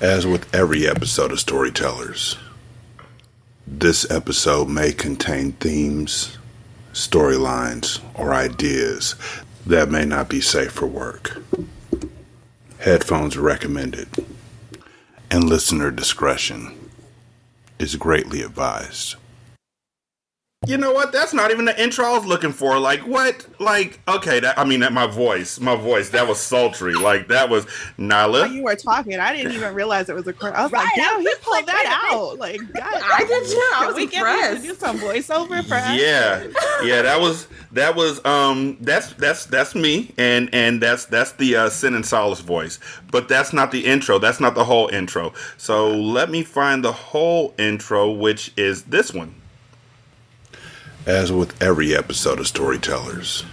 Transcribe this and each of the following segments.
As with every episode of Storytellers, this episode may contain themes, storylines, or ideas that may not be safe for work. Headphones are recommended, and listener discretion is greatly advised. You know what? That's not even the intro I was looking for. Like what? Like okay, that, I mean that my voice, my voice, that was sultry. Like that was Nyla. When you were talking, I didn't even realize it was a. Cr- I was right, like, damn, he pulled like, that out. Like, God, I did too. I was we impressed. Get do some voiceover for us. Yeah, yeah, that was that was um that's that's that's me and and that's that's the uh, Sin and Solace voice. But that's not the intro. That's not the whole intro. So let me find the whole intro, which is this one. As with every episode of Storytellers,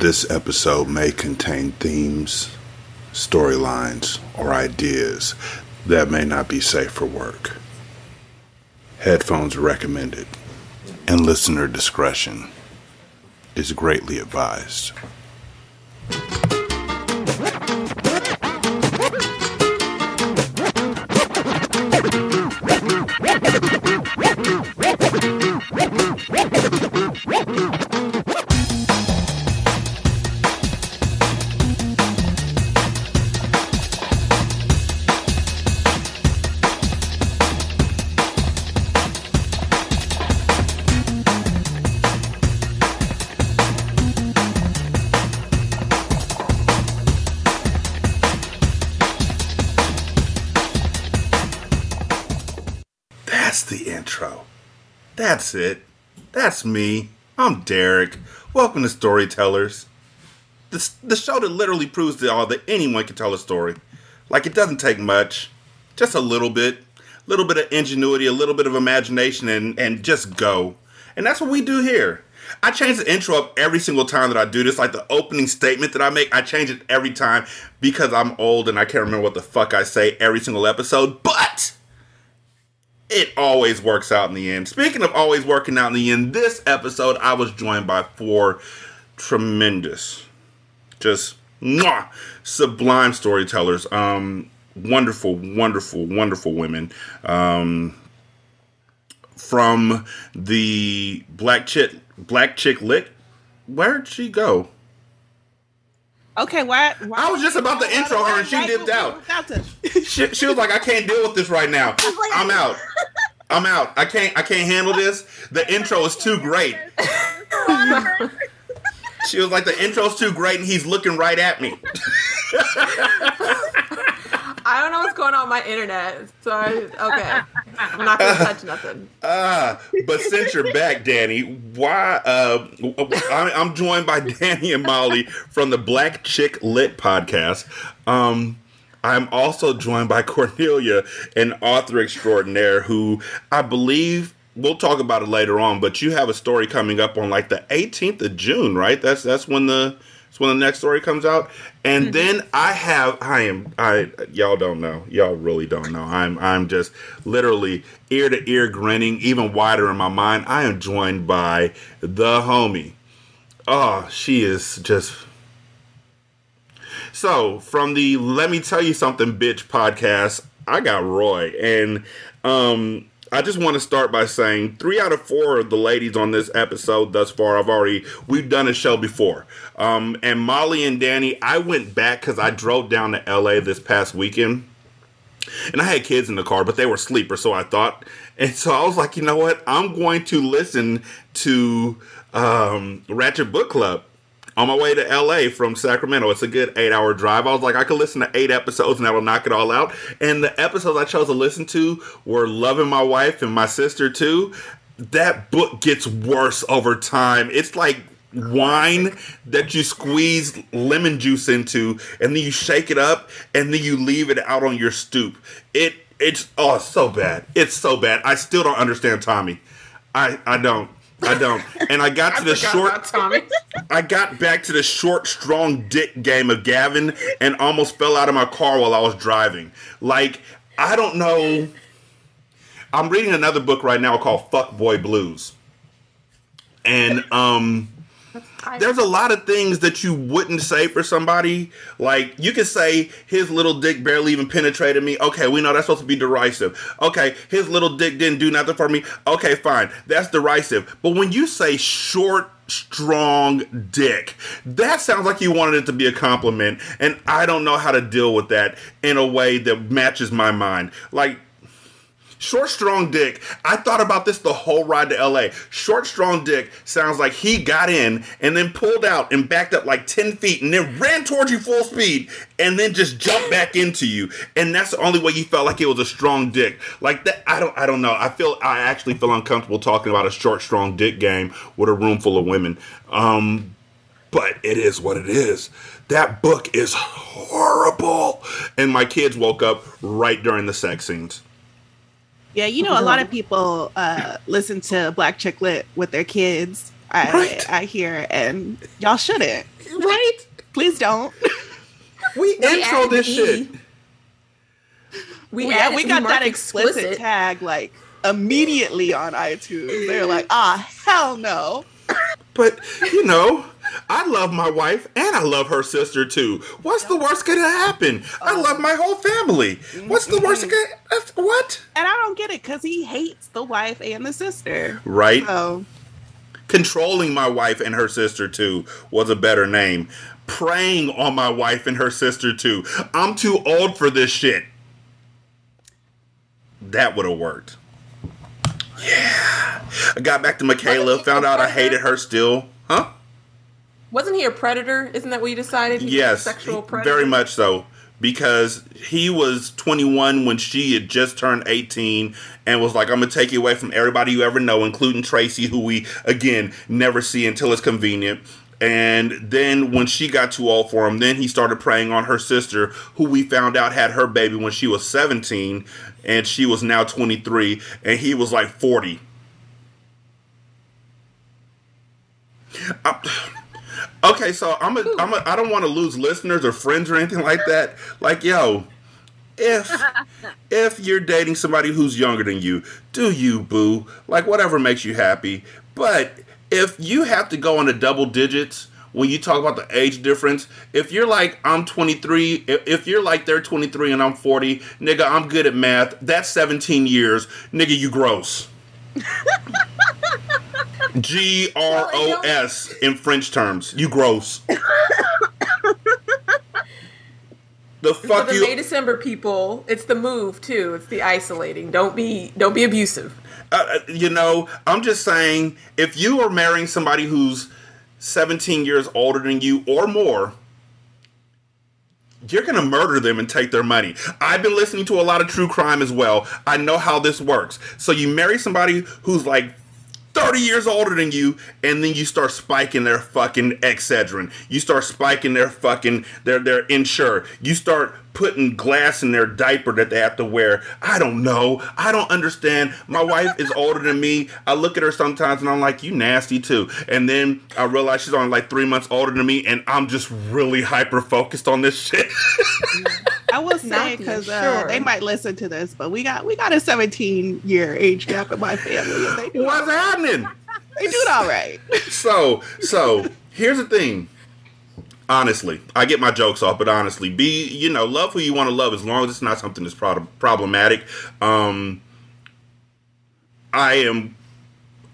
this episode may contain themes, storylines, or ideas that may not be safe for work. Headphones are recommended, and listener discretion is greatly advised. That's it. That's me. I'm Derek. Welcome to Storytellers. The, the show that literally proves to all that anyone can tell a story. Like it doesn't take much, just a little bit, a little bit of ingenuity, a little bit of imagination, and and just go. And that's what we do here. I change the intro up every single time that I do this. Like the opening statement that I make, I change it every time because I'm old and I can't remember what the fuck I say every single episode. But it always works out in the end. Speaking of always working out in the end, this episode I was joined by four tremendous, just mwah, sublime storytellers. Um, wonderful, wonderful, wonderful women. Um, from the Black Chick Black Chick Lit. Where'd she go? Okay, why, why? I was just about to intro her and she dipped out. she, she was like, I can't deal with this right now. I'm out. I'm out. I can't I can't handle this. The intro is too great. she was like, the intro's too great and he's looking right at me. I don't know what's going on with my internet. So I, okay, I'm not gonna touch nothing. Ah, but since you're back, Dani, why? Uh, I'm joined by Dani and Mollie from the Black Chick Lit podcast. Um, I'm also joined by Kornelia, an author extraordinaire, who I believe we'll talk about it later on. But you have a story coming up on like the 18th of June, right? That's that's when the when the next story comes out. And mm-hmm. then I have I am I y'all don't know. Y'all really don't know. I'm I'm just literally ear to ear grinning, even wider in my mind. I am joined by the homie. Oh, she is just so from the Let Me Tell You Something Bitch podcast, I got Roi. And um I just want to start by saying three out of four of the ladies on this episode thus far, I've already we've done a show before. Um, and Mollie and Dani, I went back because I drove down to LA this past weekend, and I had kids in the car, but they were sleepers, so I thought, and so I was like, you know what, I'm going to listen to um, Ratchet Book Club on my way to LA from Sacramento. It's a good eight hour drive. I was like, I could listen to eight episodes and that'll knock it all out. And the episodes I chose to listen to were Loving My Wife and My Sister Too. That book gets worse over time. It's like wine that you squeeze lemon juice into and then you shake it up and then you leave it out on your stoop. It it's oh so bad. It's so bad. I still don't understand Tommy. I I don't. I don't. And I got to the short. I got back to the short, strong dick game of Gavin and almost fell out of my car while I was driving. Like I don't know. I'm reading another book right now called Fuck Boy Blues, and um, there's a lot of things that you wouldn't say for somebody. Like you could say his little dick barely even penetrated me. Okay, we know that's supposed to be derisive. Okay, his little dick didn't do nothing for me. Okay, fine, that's derisive. But when you say short strong dick. That sounds like you wanted it to be a compliment, and I don't know how to deal with that in a way that matches my mind. Like, Short, strong dick. I thought about this the whole ride to LA. Short, strong dick sounds like he got in and then pulled out and backed up like 10 feet and then ran towards you full speed and then just jumped back into you. And that's the only way you felt like it was a strong dick. Like that, I don't, I don't know. I feel, I actually feel uncomfortable talking about a short, strong dick game with a room full of women. Um, but it is what it is. That book is horrible. And my kids woke up right during the sex scenes. Yeah, you know, a lot of people uh, listen to Black Chick Lit with their kids. I Right. I hear, and y'all shouldn't. Right? Please don't. We intro added this E. shit. We yeah, added- we got marked that explicit, tag like immediately on iTunes. They're like, ah, hell no. But you know, I love my wife and I love her sister too. What's the worst gonna happen? I oh. love my whole family. What's the worst mm-hmm. gonna what? And I don't get it because he hates the wife and the sister. Right? So Controlling my wife and her sister too was a better name. Preying on my wife and her sister too. I'm too old for this shit. That would have worked. Yeah. I got back to Michaela, found out I hated her still. Huh? Wasn't he a predator? Isn't that what you decided? He Yes, sexual predator. very much so. Because he was 21 when she had just turned 18 and was like, I'm going to take you away from everybody you ever know, including Tracy, who we, again, never see until it's convenient. And then when she got too old for him, then he started preying on her sister, who we found out had her baby when she was 17 and she was now 23 and he was like 40. I- Okay, so I'm a, I'm a, I don't want to lose listeners or friends or anything like that. Like, yo, if if you're dating somebody who's younger than you, do you boo? Like whatever makes you happy. But if you have to go into double digits when you talk about the age difference, if you're like I'm 23, if, if you're like they're 23 and I'm 40, nigga, I'm good at math. That's 17 years, nigga. You gross. G R O S in French terms. You gross. the For fuck the you. May December people, it's the move too. It's the isolating. Don't be don't be abusive. uh, uh, you know, I'm just saying, if you are marrying somebody who's 17 years older than you or more, you're gonna murder them and take their money. I've been listening to a lot of true crime as well. I know how this works. So you marry somebody who's like 30 years older than you, and then you start spiking their fucking Excedrin. You start spiking their fucking their their insure. You start putting glass in their diaper that they have to wear. I don't know. I don't understand. My wife is older than me. I look at her sometimes and I'm like, you nasty too. And then I realize she's only like three months older than me, and I'm just really hyper focused on this shit. I will say because be uh, sure. they might listen to this, but we got we got a 17 year age gap in my family. They do What's happening? they do it all right. so so here's the thing honestly i get my jokes off but honestly be you know love who you want to love as long as it's not something that's prob- problematic um i am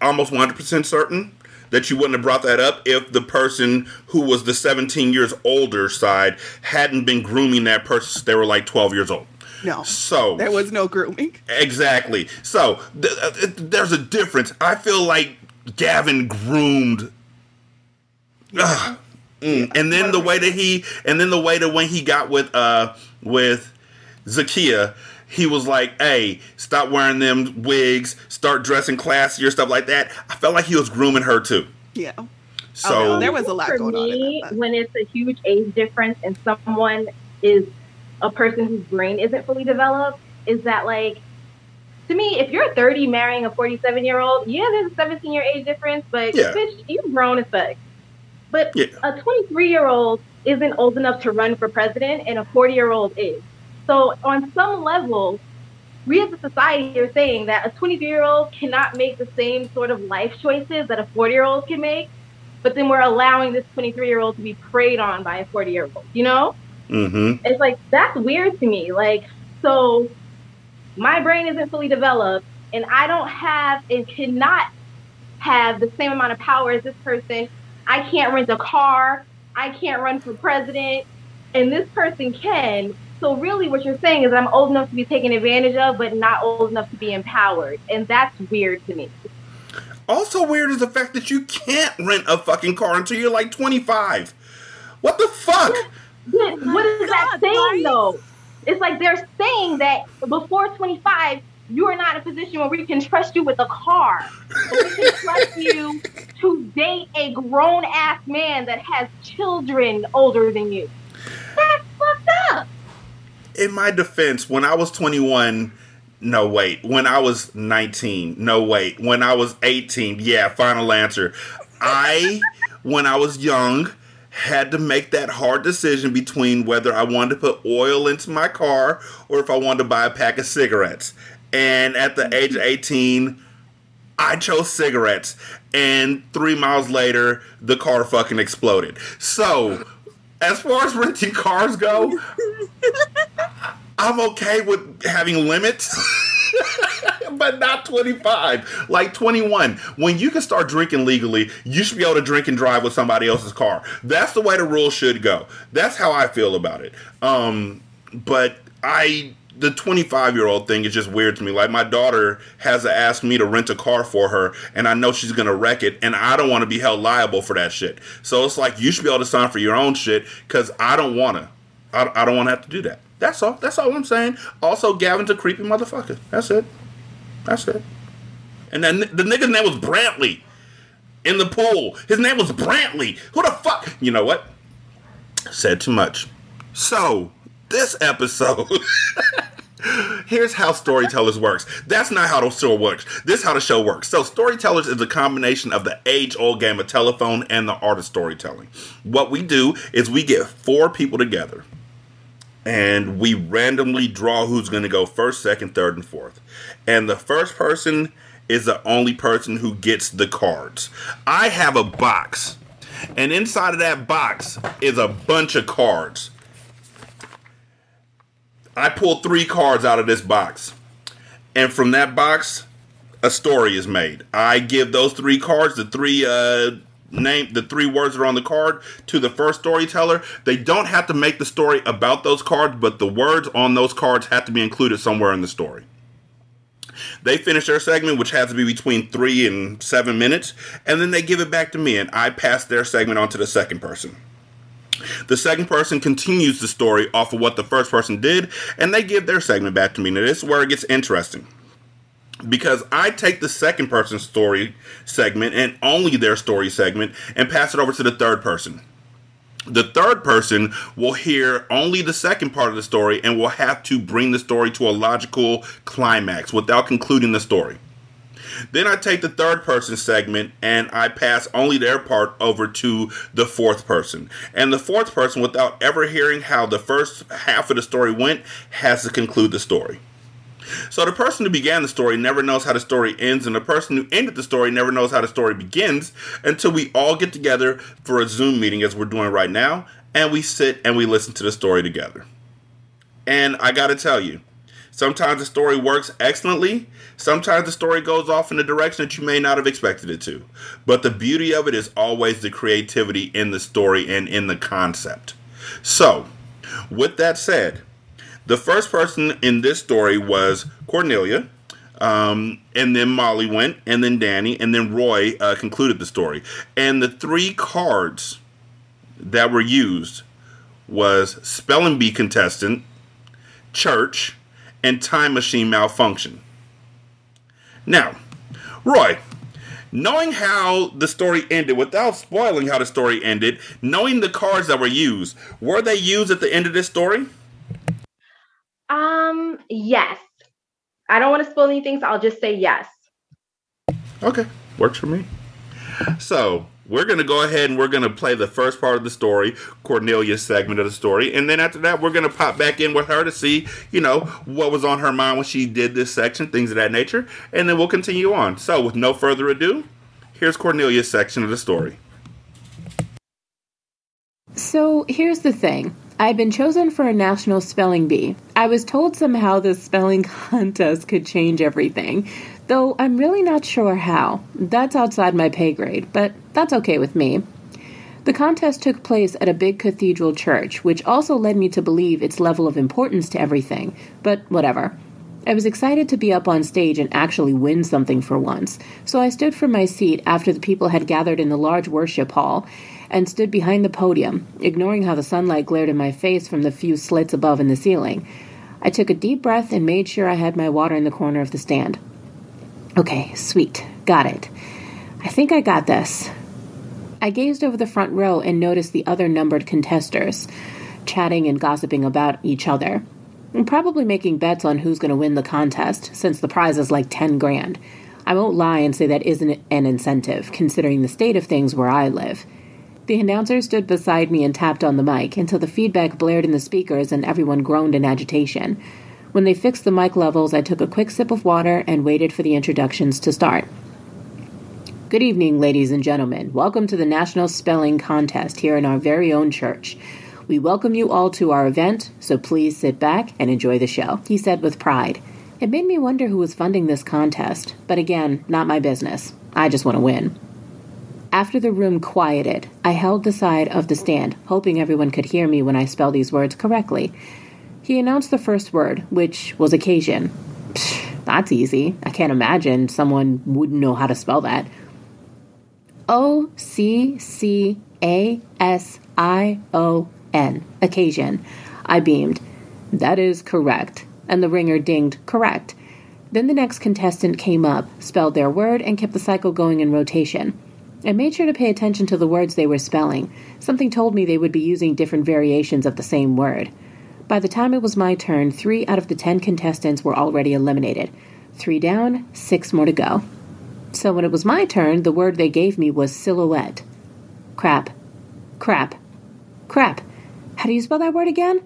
almost 100% certain that you wouldn't have brought that up if the person who was the 17 years older side hadn't been grooming that person since they were like 12 years old No, so there was no grooming. Exactly. So th- uh, th- there's a difference. I feel like Gavin groomed. Ugh. Mm. And then the way that he, and then the way that when he got with uh with Zakia, he was like, "Hey, stop wearing them wigs. Start dressing classier, stuff like that." I felt like he was grooming her too. Yeah. So Oh, no, there was a lot for going on. in me, that when it's a huge age difference and someone is a person whose brain isn't fully developed, is that like to me, if you're 30 marrying a 47 year old, yeah, there's a 17 year age difference, but Yeah. bitch, you've grown as fuck. But Yeah. a 23 year old isn't old enough to run for president, and a 40 year old is. So on some level, we as a society are saying that a 23 year old cannot make the same sort of life choices that a 40 year old can make. but then we're allowing this 23 year old to be preyed on by a 40 year old, you know? Mm-hmm. It's like, that's weird to me. Like, so my brain isn't fully developed and I don't have and cannot have the same amount of power as this person. I can't rent a car. I can't run for president. And this person can. So really what you're saying is I'm old enough to be taken advantage of, but not old enough to be empowered. And that's weird to me. Also weird is the fact that you can't rent a fucking car until you're like 25. What the fuck? What, what is that oh saying though? It's like they're saying that before 25, you are not in a position where we can trust you with a car. But we can trust you to date a grown ass man that has children older than you. That's fucked up. In my defense, when I was 21, no wait. When I was 19, no wait. When I was 18, yeah, final answer. I, when I was young, had to make that hard decision between whether I wanted to put oil into my car or if I wanted to buy a pack of cigarettes. And at the age of 18, I chose cigarettes. And three miles later, the car fucking exploded. So, as far as renting cars go, I'm okay with having limits. but not 25 like 21 when you can start drinking legally you should be able to drink and drive with somebody else's car that's the way the rule should go that's how i feel about it um but i the 25 year old thing is just weird to me like my daughter has asked me to rent a car for her and i know she's gonna wreck it and i don't want to be held liable for that shit so it's like you should be able to sign for your own shit because i don't want to I, I don't want to have to do that that's all that's all i'm saying also gavin's a creepy motherfucker that's it that's it. And then the nigga's name was Brantley in the pool. His name was Brantley. Who the fuck? You know what? Said too much. So, this episode. Here's how Storytellers works. That's not how the show works. This is how the show works. So, Storytellers is a combination of the age old game of telephone and the art of storytelling. What we do is we get four people together and we randomly draw who's going to go first, second, third, and fourth. And the first person is the only person who gets the cards. I have a box, and inside of that box is a bunch of cards. I pull three cards out of this box, and from that box, a story is made. I give those three cards, the three uh, name, the three words that are on the card, to the first storyteller. They don't have to make the story about those cards, but the words on those cards have to be included somewhere in the story. They finish their segment, which has to be between three and seven minutes, and then they give it back to me, and I pass their segment on to the second person. The second person continues the story off of what the first person did, and they give their segment back to me. Now, this is where it gets interesting. Because I take the second person's story segment and only their story segment and pass it over to the third person. The third person will hear only the second part of the story and will have to bring the story to a logical climax without concluding the story. Then I take the third person segment and I pass only their part over to the fourth person. And the fourth person, without ever hearing how the first half of the story went, has to conclude the story. So the person who began the story never knows how the story ends, and the person who ended the story never knows how the story begins until we all get together for a Zoom meeting, as we're doing right now, and we sit and we listen to the story together. And I gotta tell you, sometimes the story works excellently, sometimes the story goes off in a direction that you may not have expected it to. But the beauty of it is always the creativity in the story and in the concept. So, with that said, the first person in this story was Kornelia, um, and then Mollie went, and then Dani, and then Roi uh, concluded the story. And the three cards that were used was spelling bee contestant, church, and time machine malfunction. Now, Roi, knowing how the story ended, without spoiling how the story ended, knowing the cards that were used, were they used at the end of this story? Um, yes. I don't want to spoil anything, so I'll just say yes. Okay, works for me. So we're gonna go ahead and we're gonna play the first part of the story, Kornelia's segment of the story, and then after that, we're gonna pop back in with her to see, you know, what was on her mind when she did this section, things of that nature, and then we'll continue on. So, with no further ado, here's Kornelia's section of the story. So here's the thing. I've been chosen for a national spelling bee. I was told somehow this spelling contest could change everything, though I'm really not sure how. That's outside my pay grade, but that's okay with me. The contest took place at a big cathedral church, which also led me to believe its level of importance to everything, but whatever. I was excited to be up on stage and actually win something for once, so I stood from my seat after the people had gathered in the large worship hall and stood behind the podium, ignoring how the sunlight glared in my face from the few slits above in the ceiling. I took a deep breath and made sure I had my water in the corner of the stand. Okay, sweet. Got it. I think I got this. I gazed over the front row and noticed the other numbered contestants, chatting and gossiping about each other. And probably making bets on who's going to win the contest, since the prize is like 10 grand. I won't lie and say that isn't an incentive, considering the state of things where I live. The announcer stood beside me and tapped on the mic until the feedback blared in the speakers and everyone groaned in agitation. When they fixed the mic levels, I took a quick sip of water and waited for the introductions to start. Good evening, ladies and gentlemen. Welcome to the National Spelling Contest here in our very own church. We welcome you all to our event, so please sit back and enjoy the show, he said with pride. It made me wonder who was funding this contest, but again, not my business. I just want to win. After the room quieted, I held the side of the stand, hoping everyone could hear me when I spell these words correctly. He announced the first word, which was occasion. Psh, that's easy. I can't imagine someone wouldn't know how to spell that. O C C A S I O N. Occasion. I beamed. That is correct. And the ringer dinged, correct. Then the next contestant came up, spelled their word, and kept the cycle going in rotation. I made sure to pay attention to the words they were spelling. Something told me they would be using different variations of the same word. By the time it was my turn, three out of the ten contestants were already eliminated. Three down, six more to go. So when it was my turn, the word they gave me was silhouette. Crap. Crap. Crap. How do you spell that word again?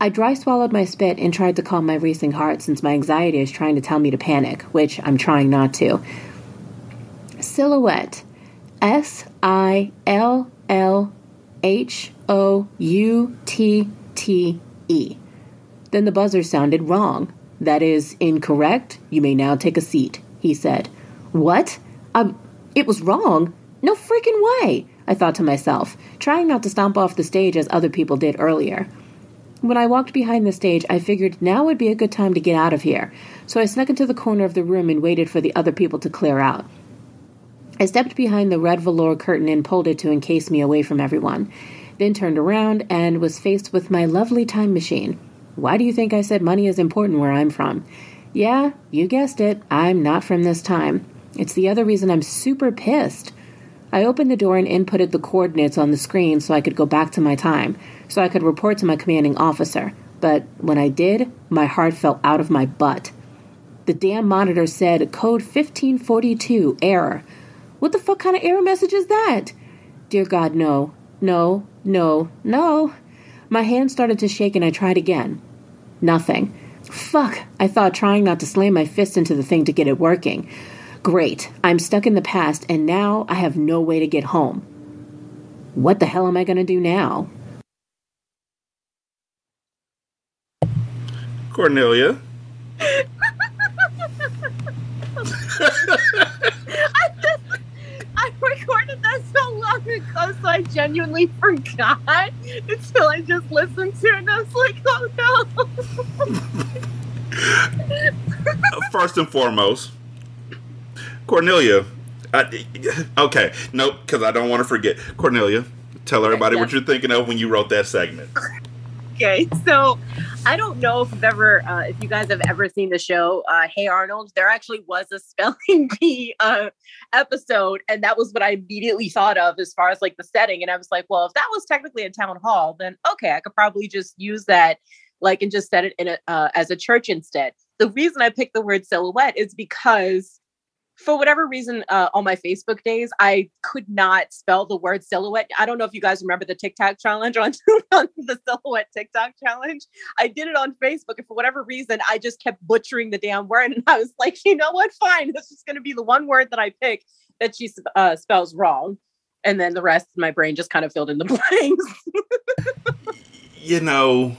I dry swallowed my spit and tried to calm my racing heart since my anxiety is trying to tell me to panic, which I'm trying not to. Silhouette. S I L L H O U T T E. Then the buzzer sounded wrong. That is incorrect. You may now take a seat, he said. What? Um, it was wrong? No freaking way, I thought to myself, trying not to stomp off the stage as other people did earlier. When I walked behind the stage, I figured now would be a good time to get out of here, so I snuck into the corner of the room and waited for the other people to clear out. I stepped behind the red velour curtain and pulled it to encase me away from everyone, then turned around and was faced with my lovely time machine. Why do you think I said money is important where I'm from? Yeah, you guessed it, I'm not from this time. It's the other reason I'm super pissed. I opened the door and inputted the coordinates on the screen so I could go back to my time, so I could report to my commanding officer. But when I did, my heart fell out of my butt. The damn monitor said code 1542 error. What the fuck kind of error message is that? Dear God, no. No, no, no. My hand started to shake and I tried again. Nothing. Fuck, I thought, trying not to slam my fist into the thing to get it working. Great, I'm stuck in the past, and now I have no way to get home. What the hell am I going to do now? Kornelia. I, just, I recorded that so long ago, so I genuinely forgot until I just listened to it, and I was like, "Oh no!" First and foremost, Kornelia. I, okay, nope, because I don't want to forget. Kornelia, tell everybody Yeah. what you're thinking of when you wrote that segment. Okay, so I don't know if you've ever, uh, if you guys have ever seen the show, uh, Hey Arnold. There actually was a spelling bee uh, episode, and that was what I immediately thought of as far as like the setting. And I was like, well, if that was technically a town hall, then okay, I could probably just use that, like, and just set it in a uh, as a church instead. The reason I picked the word silhouette is because for whatever reason, uh, on my Facebook days, I could not spell the word silhouette. I don't know if you guys remember the TikTok challenge on, on the silhouette TikTok challenge. I did it on Facebook, and for whatever reason, I just kept butchering the damn word. And I was like, you know what? Fine. This is going to be the one word that I pick that she uh, spells wrong. and then the rest my brain just kind of filled in the blanks. you know,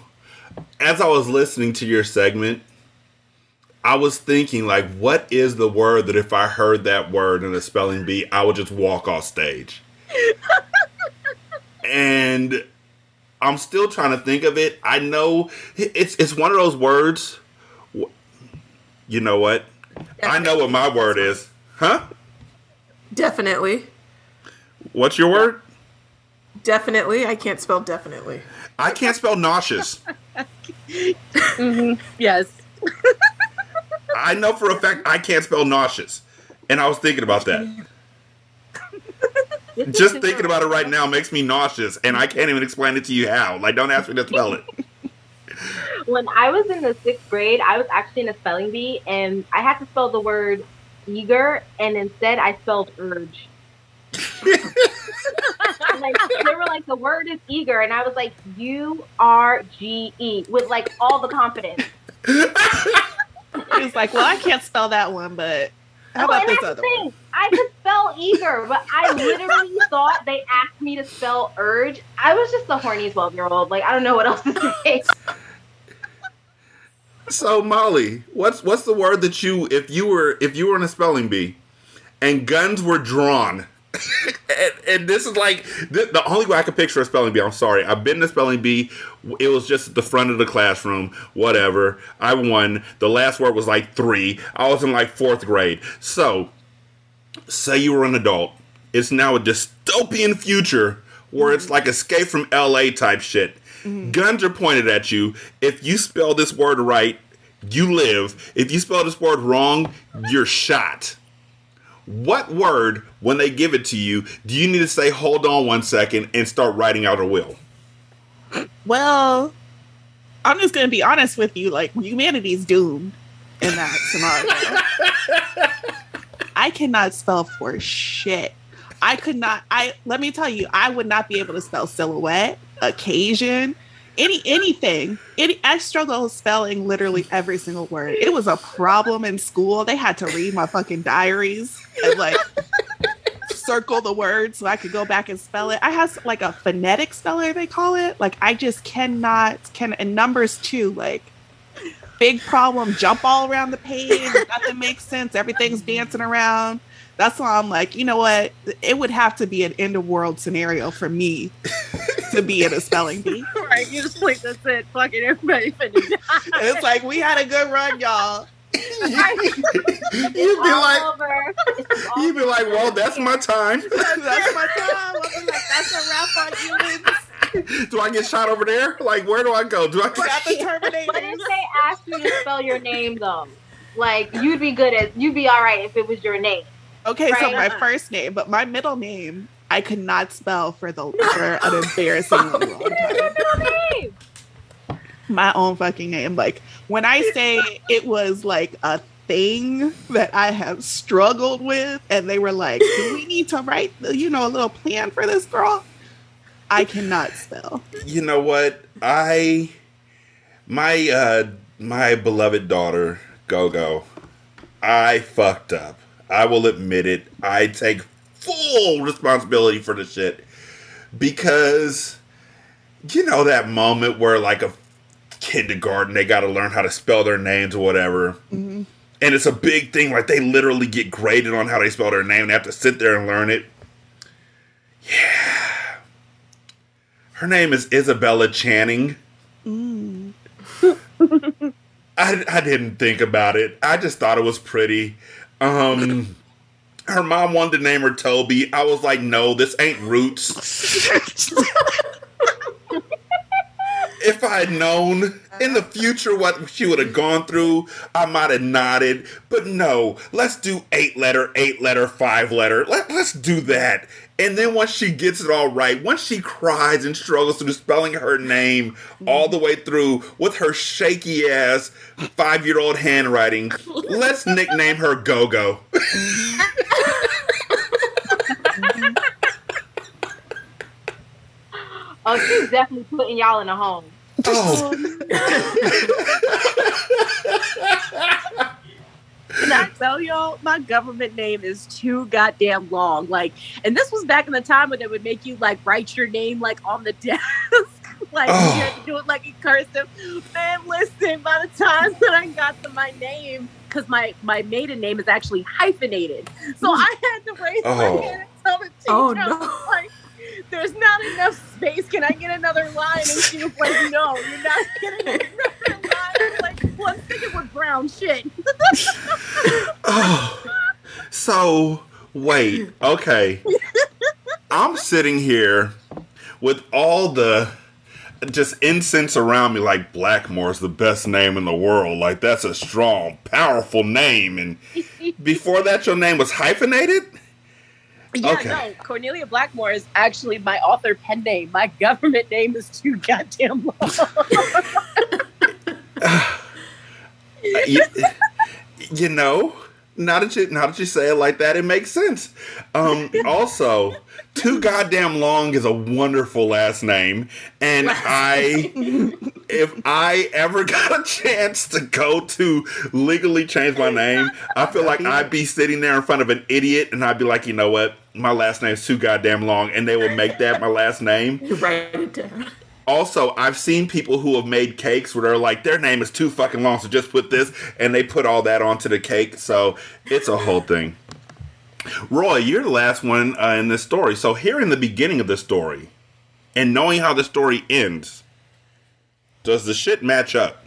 as I was listening to your segment, I was thinking like, what is the word that if I heard that word in a spelling bee, I would just walk off stage. and I'm still trying to think of it. I know it's it's one of those words. You know what? I know what my word is. Huh? Definitely. What's your word? Definitely. I can't spell definitely. I can't spell nauseous. Mhm. Yes. I know for a fact I can't spell nauseous. And I was thinking about that. Just thinking about it right now makes me nauseous, and I can't even explain it to you how. Like, don't ask me to spell it. When I was in the sixth grade, I was actually in a spelling bee, and I had to spell the word eager, and instead I spelled urge. like they were like the word is eager, and I was like U R G E with like all the confidence. He's like, well, I can't spell that one, but how Oh, about and this that's other the one? thing. I could spell either, but I literally thought they asked me to spell urge. I was just a horny twelve year old. Like I don't know what else to say. So, Mollie, what's what's the word that you if you were if you were in a spelling bee and guns were drawn? And, and this is like the, the only way I could picture a spelling bee. I'm sorry, I've been a spelling bee. It was just the front of the classroom. Whatever. I won. The last word was like three. I was in like fourth grade. So, say you were an adult. It's now a dystopian future where it's mm-hmm. like escape from LA type shit. Mm-hmm. Guns are pointed at you. If you spell this word right, you live. If you spell this word wrong, you're shot. What word, when they give it to you, do you need to say, hold on one second, and start writing out a will? Well, I'm just gonna be honest with you. Like humanity's doomed in that scenario. I cannot spell for shit. I could not. I let me tell you, I would not be able to spell silhouette, occasion, any anything. Any, I struggle spelling literally every single word. It was a problem in school. They had to read my fucking diaries and like circle the word so I could go back and spell it. I have like a phonetic speller they call it. Like I just cannot can and numbers too. Like big problem, jump all around the page. Nothing makes sense. Everything's dancing around. That's why I'm like, you know what? It would have to be an end of world scenario for me to be in a spelling bee. right. You just like that's it. Fucking everybody finna die. And it's like we had a good run, y'all. You'd be All like, over. You'd be like, well, that's my time. That's my time. I'll like, that's a wrap on humans. do I get shot over there? Like, where do I go? Do I We got the What if Terminators. they asked you to spell your name though? Like you'd be good at you'd be all right if it was your name. Okay, so my first name, but my middle name I could not spell for the for an embarrassingly long time. My own fucking name. Like when I say it was like a thing that I have struggled with, and they were like, "Do we need to write, you know, a little plan for this girl?" I cannot spell. you know what i my uh my beloved daughter gogo i fucked up i will admit it i take full responsibility for the shit because you know that moment where like a kindergarten they got to learn how to spell their names or whatever Mhm. and it's a big thing like they literally get graded on how they spell their name they have to sit there and learn it yeah her name is isabella channing Mm. I, I didn't think about it. I just thought it was pretty. Um, her mom wanted to name her Toby. I was like, no, this ain't Roots. If I had known in the future what she would have gone through, I might have nodded. But no, let's do eight letter, eight letter, five letter. Let, let's do that. And then once she gets it all right, once she cries and struggles through spelling her name all the way through with her shaky ass five year old handwriting, let's nickname her Go Go. Oh, she's definitely putting y'all in a home. Oh, That's tell y'all? My government name is too goddamn long. Like, and this was back in the time when they would make you like write your name like on the desk. like you had to do it like in cursive. Man, listen, by the time that I got to my name, because my my maiden name is actually hyphenated, so hmm. I had to raise Oh. my hand and tell the teacher, Oh, no. like, "There's not enough space. Can I get another line?" And she was like, "No, you're not getting another line." I like, "Well, I'm sticking with brown shit." Oh, so wait, okay. I'm sitting here with all the just incense around me, like Blackmore's the best name in the world. Like that's a strong, powerful name. And before that, your name was hyphenated. Yeah, Okay. no, Kornelia Blackmore is actually my author pen name. My government name is too goddamn long. you, you know, now that you now that you say it like that, it makes sense. Um, also, too goddamn long is a wonderful last name, and I, if I ever got a chance to go to legally change my name, I feel like I'd be sitting there in front of an idiot, and I'd be like, you know what, my last name's too goddamn long, and they will make that my last name. You write it down. Also, I've seen people who have made cakes where they're like, their name is too fucking long, so just put this, and they put all that onto the cake. So it's a whole thing. Roi, you're the last one uh, in this story. So here in the beginning of the story and knowing how the story ends, does the shit match up?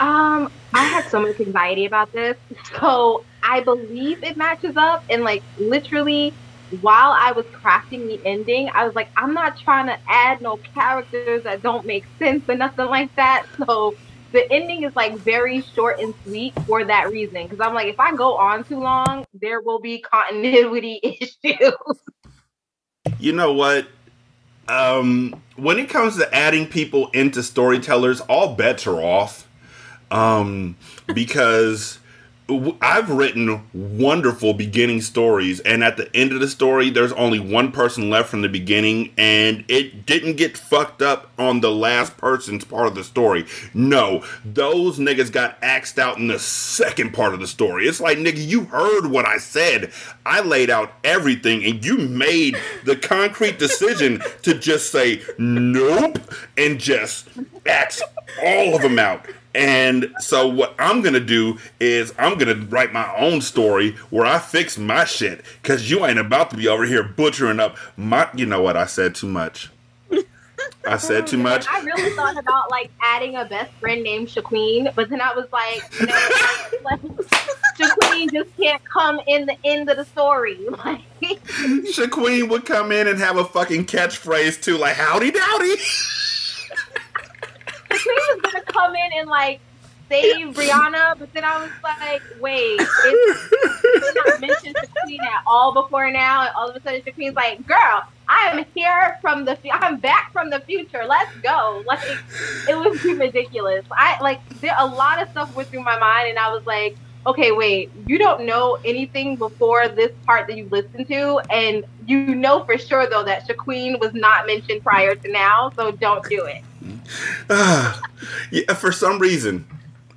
Um, I had so much anxiety about this. So I believe it matches up. And like literally, while I was crafting the ending, I was like, I'm not trying to add no characters that don't make sense or nothing like that. So the ending is like very short and sweet for that reason. Because I'm like, if I go on too long, there will be continuity issues. You know what? Um, when it comes to adding people into storytellers, all bets are off. Um, because I've written wonderful beginning stories, and at the end of the story, there's only one person left from the beginning, and it didn't get fucked up on the last person's part of the story. No, those niggas got axed out in the second part of the story. It's like, nigga, you heard what I said. I laid out everything, and you made the concrete decision to just say nope and just axe all of them out. And so what I'm gonna do is I'm gonna write my own story where I fix my shit because you ain't about to be over here butchering up my. You know what? I said too much. I said too much. I really thought about like adding a best friend named Shaqueen, but then I was like, no, like, Shaqueen just can't come in the end of the story. Like, Shaqueen would come in and have a fucking catchphrase too, like "Howdy dowdy." Was gonna come in and like save Brianna, but then I was like, wait, it's not mentioned Shaqueen at all before now, and all of a sudden Shaqueen's like, girl, I am here from the, I'm back from the future. Let's go. Like, it was ridiculous. I like there a lot of stuff went through my mind, and I was like, okay, wait, you don't know anything before this part that you listened to, and you know for sure though that Shaqueen was not mentioned prior to now, so don't do it. Ah, yeah, for some reason.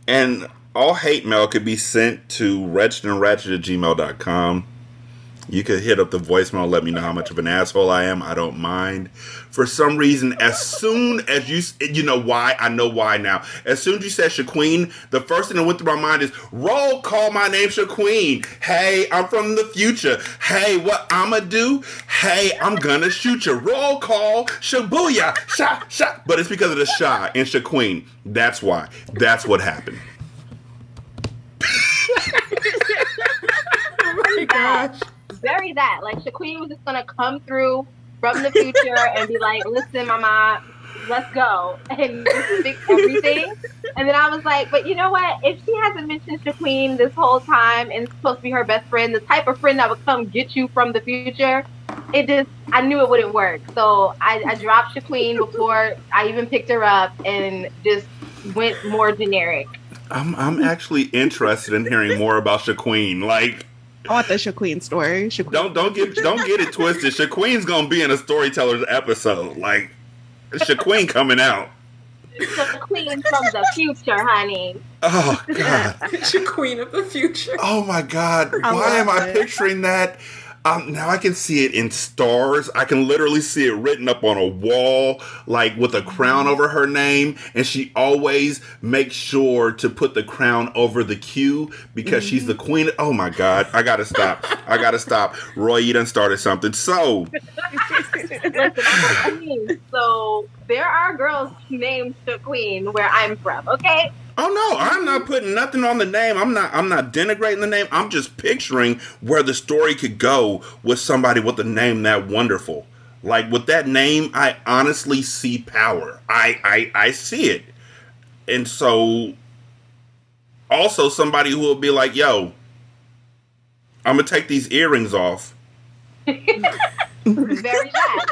And all hate mail could be sent to wretchedandratchet at gmail.com. You could hit up the voicemail, let me know how much of an asshole I am. I don't mind. For some reason, as soon as you, you know why? I know why now. As soon as you said Shaqueen, the first thing that went through my mind is roll call. My name's Shaqueen. Hey, I'm from the future. Hey, what I'ma do? Hey, I'm gonna shoot you. Roll call. Shabuya. Shot, shot. But it's because of the shot in Shaqueen. That's why. That's what happened. Oh my gosh. very that. Like Shaquille was just gonna come through from the future and be like, "Listen, Mama, let's go," and fix everything. And then I was like, "But you know what? If she hasn't mentioned Shaquille this whole time and supposed to be her best friend, the type of friend that would come get you from the future." It just, I knew it wouldn't work. So I, I dropped Shaquille before I even picked her up and just went more generic. I'm I'm actually interested in hearing more about Shaqueen. Like, I want the Shaqueen story. Shaqueen. don't don't get don't get it twisted. Shaqueen's gonna be in a storyteller's episode. Like, Shaqueen coming out. the queen from the future, honey. Oh God. Future queen of the future. Oh my God. I Why am love I picturing that? Um, now I can see it in stars. I can literally see it written up on a wall, like with a crown over her name. And she always makes sure to put the crown over the Q because she's the queen. Oh my God. I gotta stop. I gotta stop. Roi, you done started something. So, I'm so there are girls named the queen where I'm from. Okay, Oh no, I'm not putting nothing on the name. I'm not I'm not denigrating the name. I'm just picturing where the story could go with somebody with a name that wonderful. Like with that name, I honestly see power. I I I see it. And so also somebody who will be like, "Yo, I'm going to take these earrings off very bad.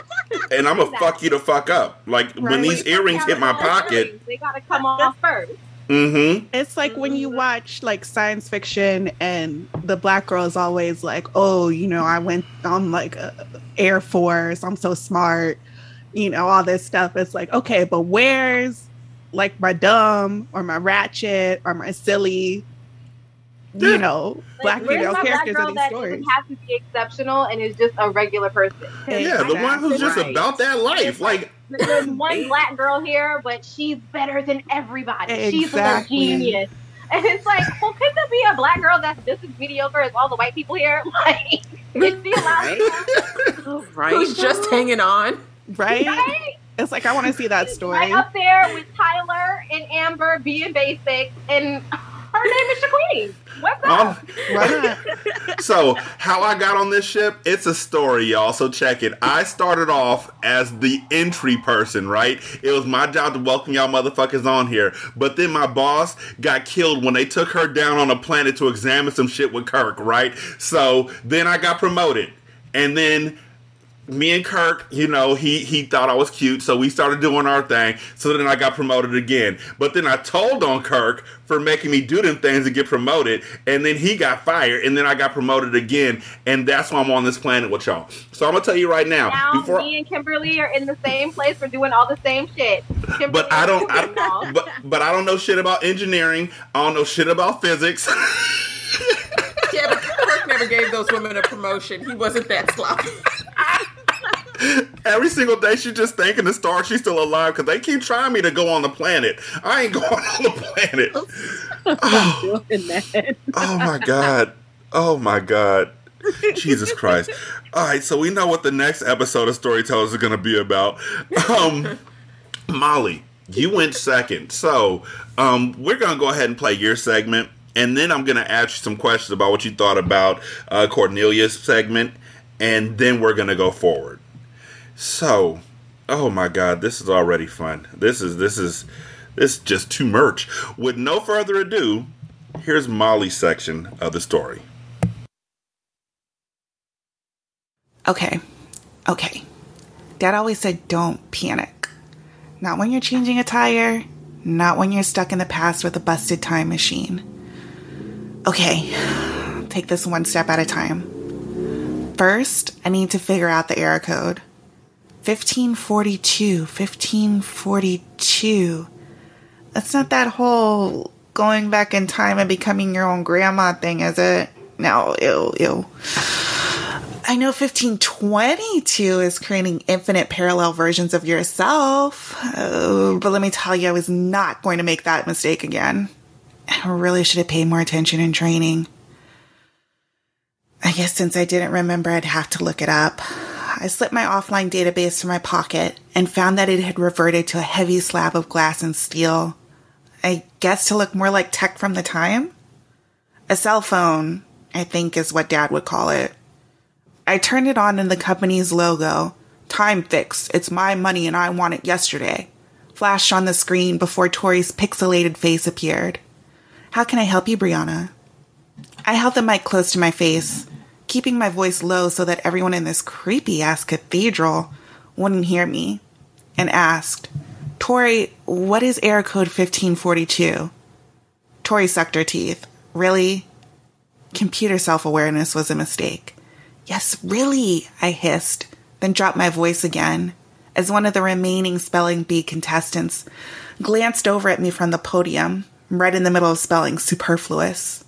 and I'm going to fuck you to fuck up." Like when Right. these earrings hit my pocket, they gotta come off first. Mhm. It's like when you watch like science fiction and the black girl is always like, oh, you know, I went on like a Air Force, I'm so smart, you know, all this stuff. It's like, okay, but where's like my dumb or my ratchet or my silly. You know, black Like, where's female my black characters girl in these that stories? doesn't have to be exceptional and is just a regular person? Yeah, the one who's just Right. about that life. Like There's one black girl here, but she's better than everybody. Exactly. She's a genius. And it's like, well, could there be a black girl that's just as mediocre as all the white people here? Like, is she allowed? Right. Who's just hanging on? Right? Right? It's like I want to see that story. Right up there with Tyler and Amber being basic, and her name is Shaquille. What's up? So how I got on this ship, it's a story, y'all. So check it. I started off as the entry person, right? It was my job to welcome y'all motherfuckers on here. But then my boss got killed when they took her down on a planet to examine some shit with Kirk, right? So then I got promoted. And then me and Kirk, you know, he he thought I was cute, so we started doing our thing. So then I got promoted again. But then I told on Kirk for making me do them things to get promoted, and then he got fired, and then I got promoted again, and that's why I'm on this planet with y'all. So I'm gonna tell you right now, Now before me and Kimberly are in the same place. We're doing all the same shit. Kimberly but I don't, is I, football. but but I don't know shit about engineering. I don't know shit about physics. Yeah, but Kirk never gave those women a promotion. He wasn't that sloppy. Every single day, she's just thanking the stars she's still alive because they keep trying me to go on the planet. I ain't going on the planet. that. Oh my god. Oh my god. Jesus Christ. All right, so we know what the next episode of Storytellers is going to be about. Um Mollie, you went second. So, um we're going to go ahead and play your segment and then I'm going to ask you some questions about what you thought about uh Kornelia's segment and then we're going to go forward. So, oh my god, this is already fun. This is this is this is just too much. With no further ado, here's Mollie's section of the story. Okay, okay. Dad always said don't panic. Not when you're changing a tire, not when you're stuck in the past with a busted time machine. Okay, take this one step at a time. First, I need to figure out the error code. 1542, 1542. That's not that whole going back in time and becoming your own grandma thing, is it? No, ew, ew. I know 1522 is creating infinite parallel versions of yourself, uh, but let me tell you, I was not going to make that mistake again. I really should have paid more attention in training. I guess since I didn't remember, I'd have to look it up. I slipped my offline database from my pocket and found that it had reverted to a heavy slab of glass and steel. I guess to look more like tech from the time? A cell phone, I think is what Dad would call it. I turned it on and the company's logo, Time Fix, it's my money and I want it yesterday, flashed on the screen before Tori's pixelated face appeared. How can I help you, Brianna? I held the mic close to my face, keeping my voice low so that everyone in this creepy ass cathedral wouldn't hear me, and asked, Tori, what is error code 1542? Tori sucked her teeth. Really? Computer self awareness was a mistake. Yes, really, I hissed, then dropped my voice again. as one of the remaining spelling bee contestants glanced over at me from the podium, right in the middle of spelling superfluous.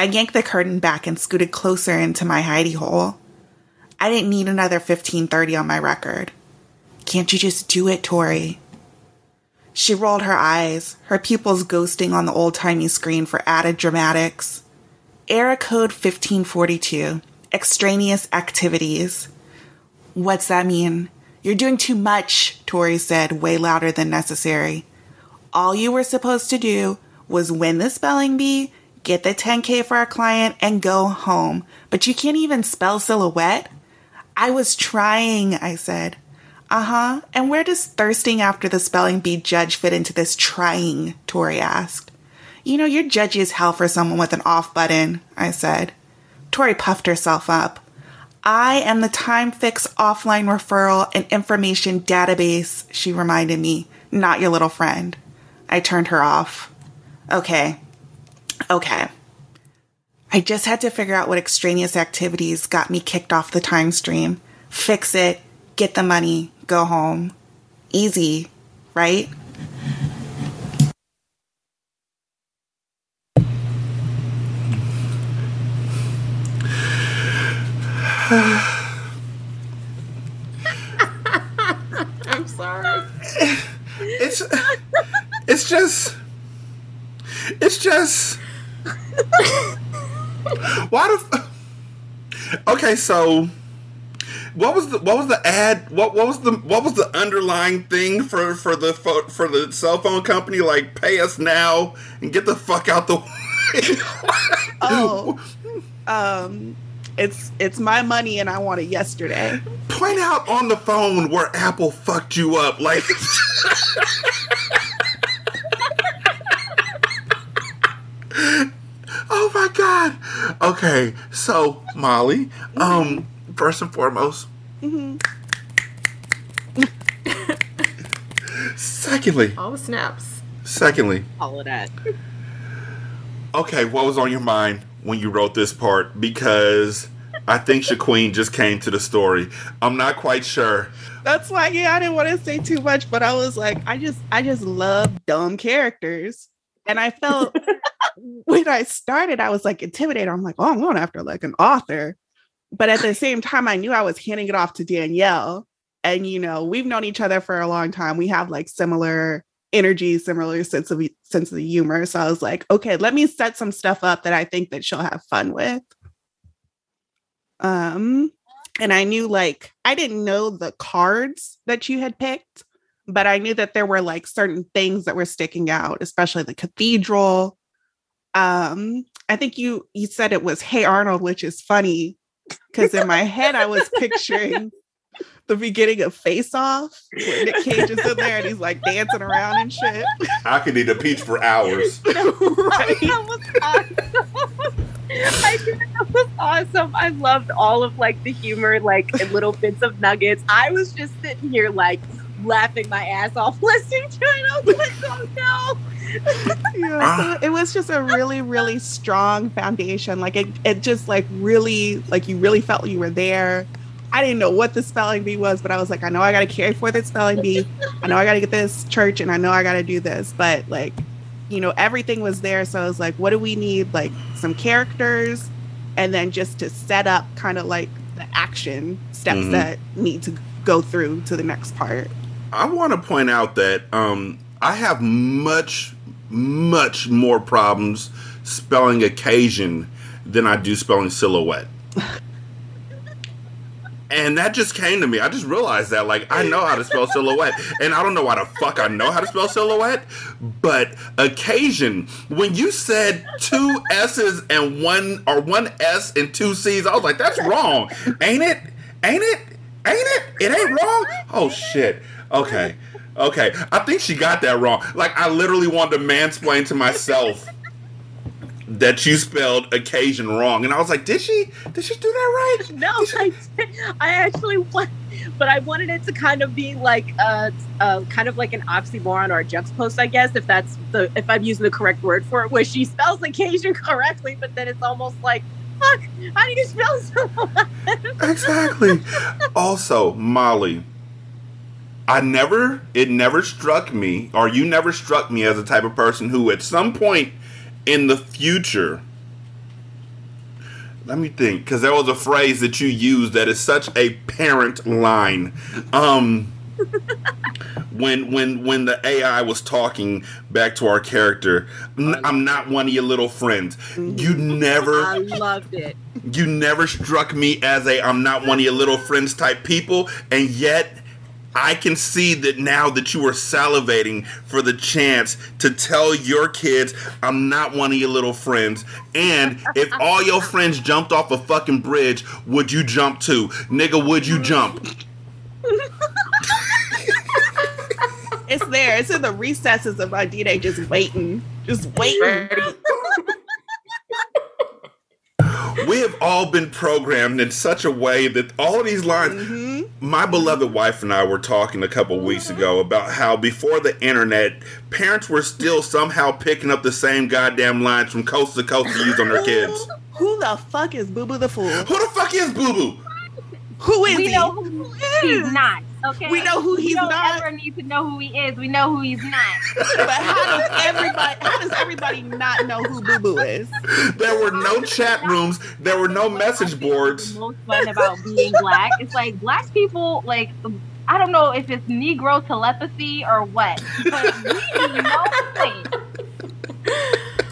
I yanked the curtain back and scooted closer into my hidey hole. I didn't need another 1530 on my record. Can't you just do it, Tori? She rolled her eyes, her pupils ghosting on the old timey screen for added dramatics. Error code 1542. Extraneous activities. What's that mean? You're doing too much, Tori said, way louder than necessary. All you were supposed to do was win the spelling bee, get the 10K for our client, and go home. But you can't even spell silhouette? I was trying, I said. Uh huh. And where does thirsting after the spelling bee judge fit into this trying? Tori asked. You know, you're judgy as hell for someone with an off button, I said. Tori puffed herself up. I am the time fix offline referral and information database, she reminded me, not your little friend. I turned her off. Okay. Okay. I just had to figure out what extraneous activities got me kicked off the time stream. Fix it, get the money, go home. Easy, right? I'm sorry. It's it's just it's just why the f- okay so what was the what was the ad what what was the what was the underlying thing for for the pho- for the cell phone company like pay us now and get the fuck out the way Oh, um, it's it's my money and I want it yesterday. point out on the phone where apple fucked you up like oh my god okay so Mollie um first and foremost Mm-hmm. secondly All the snaps. secondly All of that. okay what was on your mind when you wrote this part because i think shaqueen just came to the story i'm not quite sure That's why, yeah, I didn't want to say too much, but I was like, I just, I just love dumb characters, and I felt when I started, I was like intimidated. I'm like, oh, I'm going after like an author, but at the same time, I knew I was handing it off to Danielle, and you know, we've known each other for a long time. We have like similar energy, similar sense of sense of humor. So I was like, okay, let me set some stuff up that I think that she'll have fun with. Um, and I knew like I didn't know the cards that you had picked, but I knew that there were like certain things that were sticking out, especially the cathedral. Um, I think you you said it was Hey Arnold, which is funny because in my head I was picturing the beginning of Face Off where Nick Cage is in there and he's like dancing around and shit. i could eat a peach for hours right. That was awesome. I think that was awesome. I loved all of like the humor, like and little bits of nuggets. I was just sitting here like laughing my ass off listening to it. I was like, oh no. yeah, so it was just a really, really strong foundation. Like it, it just like really, like you really felt you were there. I didn't know what the spelling bee was, but I was like, I know I got to carry for this spelling bee. I know I got to get this church, and I know I got to do this. But like, you know, everything was there. So I was like, what do we need? Like some characters, and then just to set up kind of like the action steps Mhm. that need to go through to the next part. I want to point out that um, I have much, much more problems spelling occasion than I do spelling silhouette. and that just came to me. I just realized that, like, I know how to spell silhouette, and I don't know why the fuck I know how to spell silhouette, but occasion, when you said two S's and one, or one S and two C's, I was like, that's wrong. Ain't it? Ain't it? Ain't it? It ain't wrong? Oh, shit. Okay. Okay. I think she got that wrong. Like, I literally wanted to mansplain to myself that you spelled occasion wrong. And I was like, did she? Did she do that right? No, I, I actually want, but I wanted it to kind of be like a, a kind of like an oxymoron or a juxtapost, I guess, if that's the if I'm using the correct word for it, where she spells occasion correctly, but then it's almost like, fuck, how do you spell so? Exactly. also, Mollie, I never, it never struck me, or you never struck me as the type of person who, at some point in the future, let me think, because there was a phrase that you used that is such a parent line. Um, when when when the AI was talking back to our character, I'm not one of your little friends. You never I loved it. you never struck me as a I'm not one of your little friends type people, and yet I can see that now that you are salivating for the chance to tell your kids I'm not one of your little friends. And if all your friends jumped off a fucking bridge, would you jump too? Nigga, would you jump? It's there. It's in the recesses of my DNA, just waiting, just waiting. We have all been programmed in such a way that all of these lines. Mm-hmm. My beloved wife and I were talking a couple weeks ago about how before the internet, parents were still somehow picking up the same goddamn lines from coast to coast to use on their kids. Who the fuck is Boo Boo the Fool? Who the fuck is Boo Boo? Who is we he? know who he's not. Okay. We know who we he's don't not. ever need to know who he is. We know who he's not. But how does everybody? How does everybody not know who Boo Boo is? There were no chat rooms. There were no message boards. Most fun about being black It's like black people like. I don't know if it's Negro telepathy or what, but we be knowing.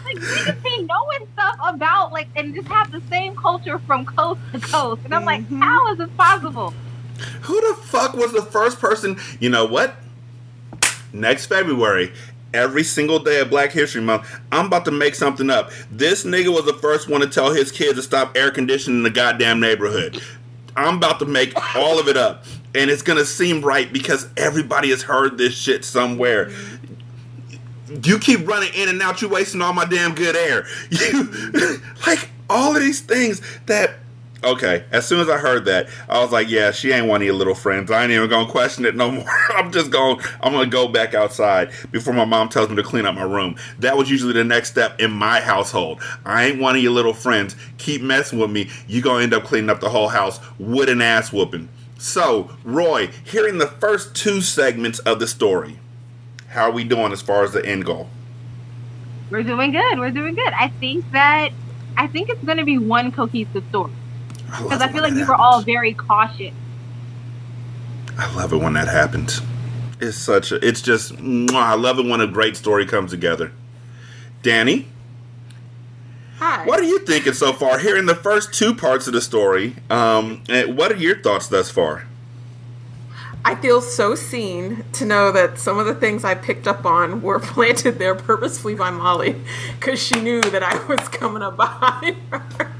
Like, we just be knowing stuff about like and just have the same culture from coast to coast. And I'm like, Mhm. how is this possible? Who the fuck was the first person? You know what? Next February, every single day of Black History Month, I'm about to make something up. This nigga was the first one to tell his kids to stop air conditioning the goddamn neighborhood. I'm about to make all of it up. And it's gonna seem right because everybody has heard this shit somewhere. You keep running in and out, you wasting all my damn good air. You like all of these things that Okay, as soon as I heard that, I was like, "Yeah, she ain't one of your little friends. I ain't even gonna question it no more. I'm just going. to I'm gonna go back outside before my mom tells me to clean up my room. That was usually the next step in my household. I ain't one of your little friends. Keep messing with me. You gonna end up cleaning up the whole house with an ass whooping. So, Roi, hearing the first two segments of the story, how are we doing as far as the end goal? We're doing good. We're doing good. I think that I think it's to be one cohesive story because love I feel like we that were all very cautious. I love it when that happens. It's such a. It's just. mwah, I love it when a great story comes together. Dani, Hi. what are you thinking so far? Hearing the first two parts of the story, um, what are your thoughts thus far? I feel so seen to know that some of the things I picked up on were planted there purposefully by Mollie because she knew that I was coming up behind her.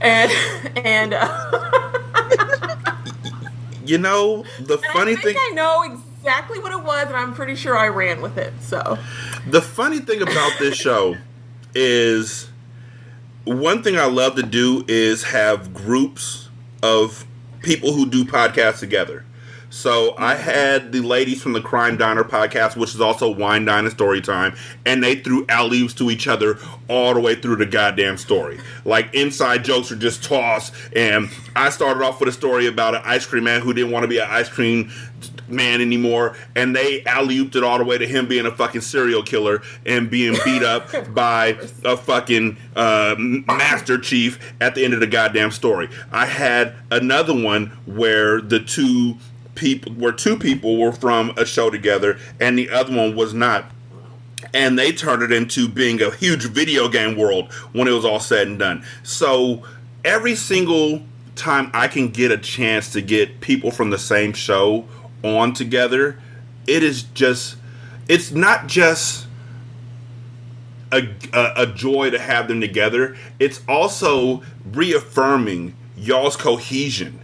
And and uh, You know, the and funny I thing. I know exactly what it was, and I'm pretty sure I ran with it. So The funny thing about this show is one thing I love to do is have groups of people who do podcasts together. So I had the ladies from the Crime Diner podcast, which is also Wine Diner Story Time, and they threw alley oops to each other all the way through the goddamn story. Like inside jokes are just tossed, and I started off with a story about an ice cream man who didn't want to be an ice cream man anymore, and they alley ooped it all the way to him being a fucking serial killer and being beat up by a fucking uh, master chief at the end of the goddamn story. I had another one where the two people, where two people were from a show together, and the other one was not and they turned it into being a huge video game world when it was all said and done. So every single time I can get a chance to get people from the same show on together, it is just it's not just a, a, a joy to have them together. It's also reaffirming y'all's cohesion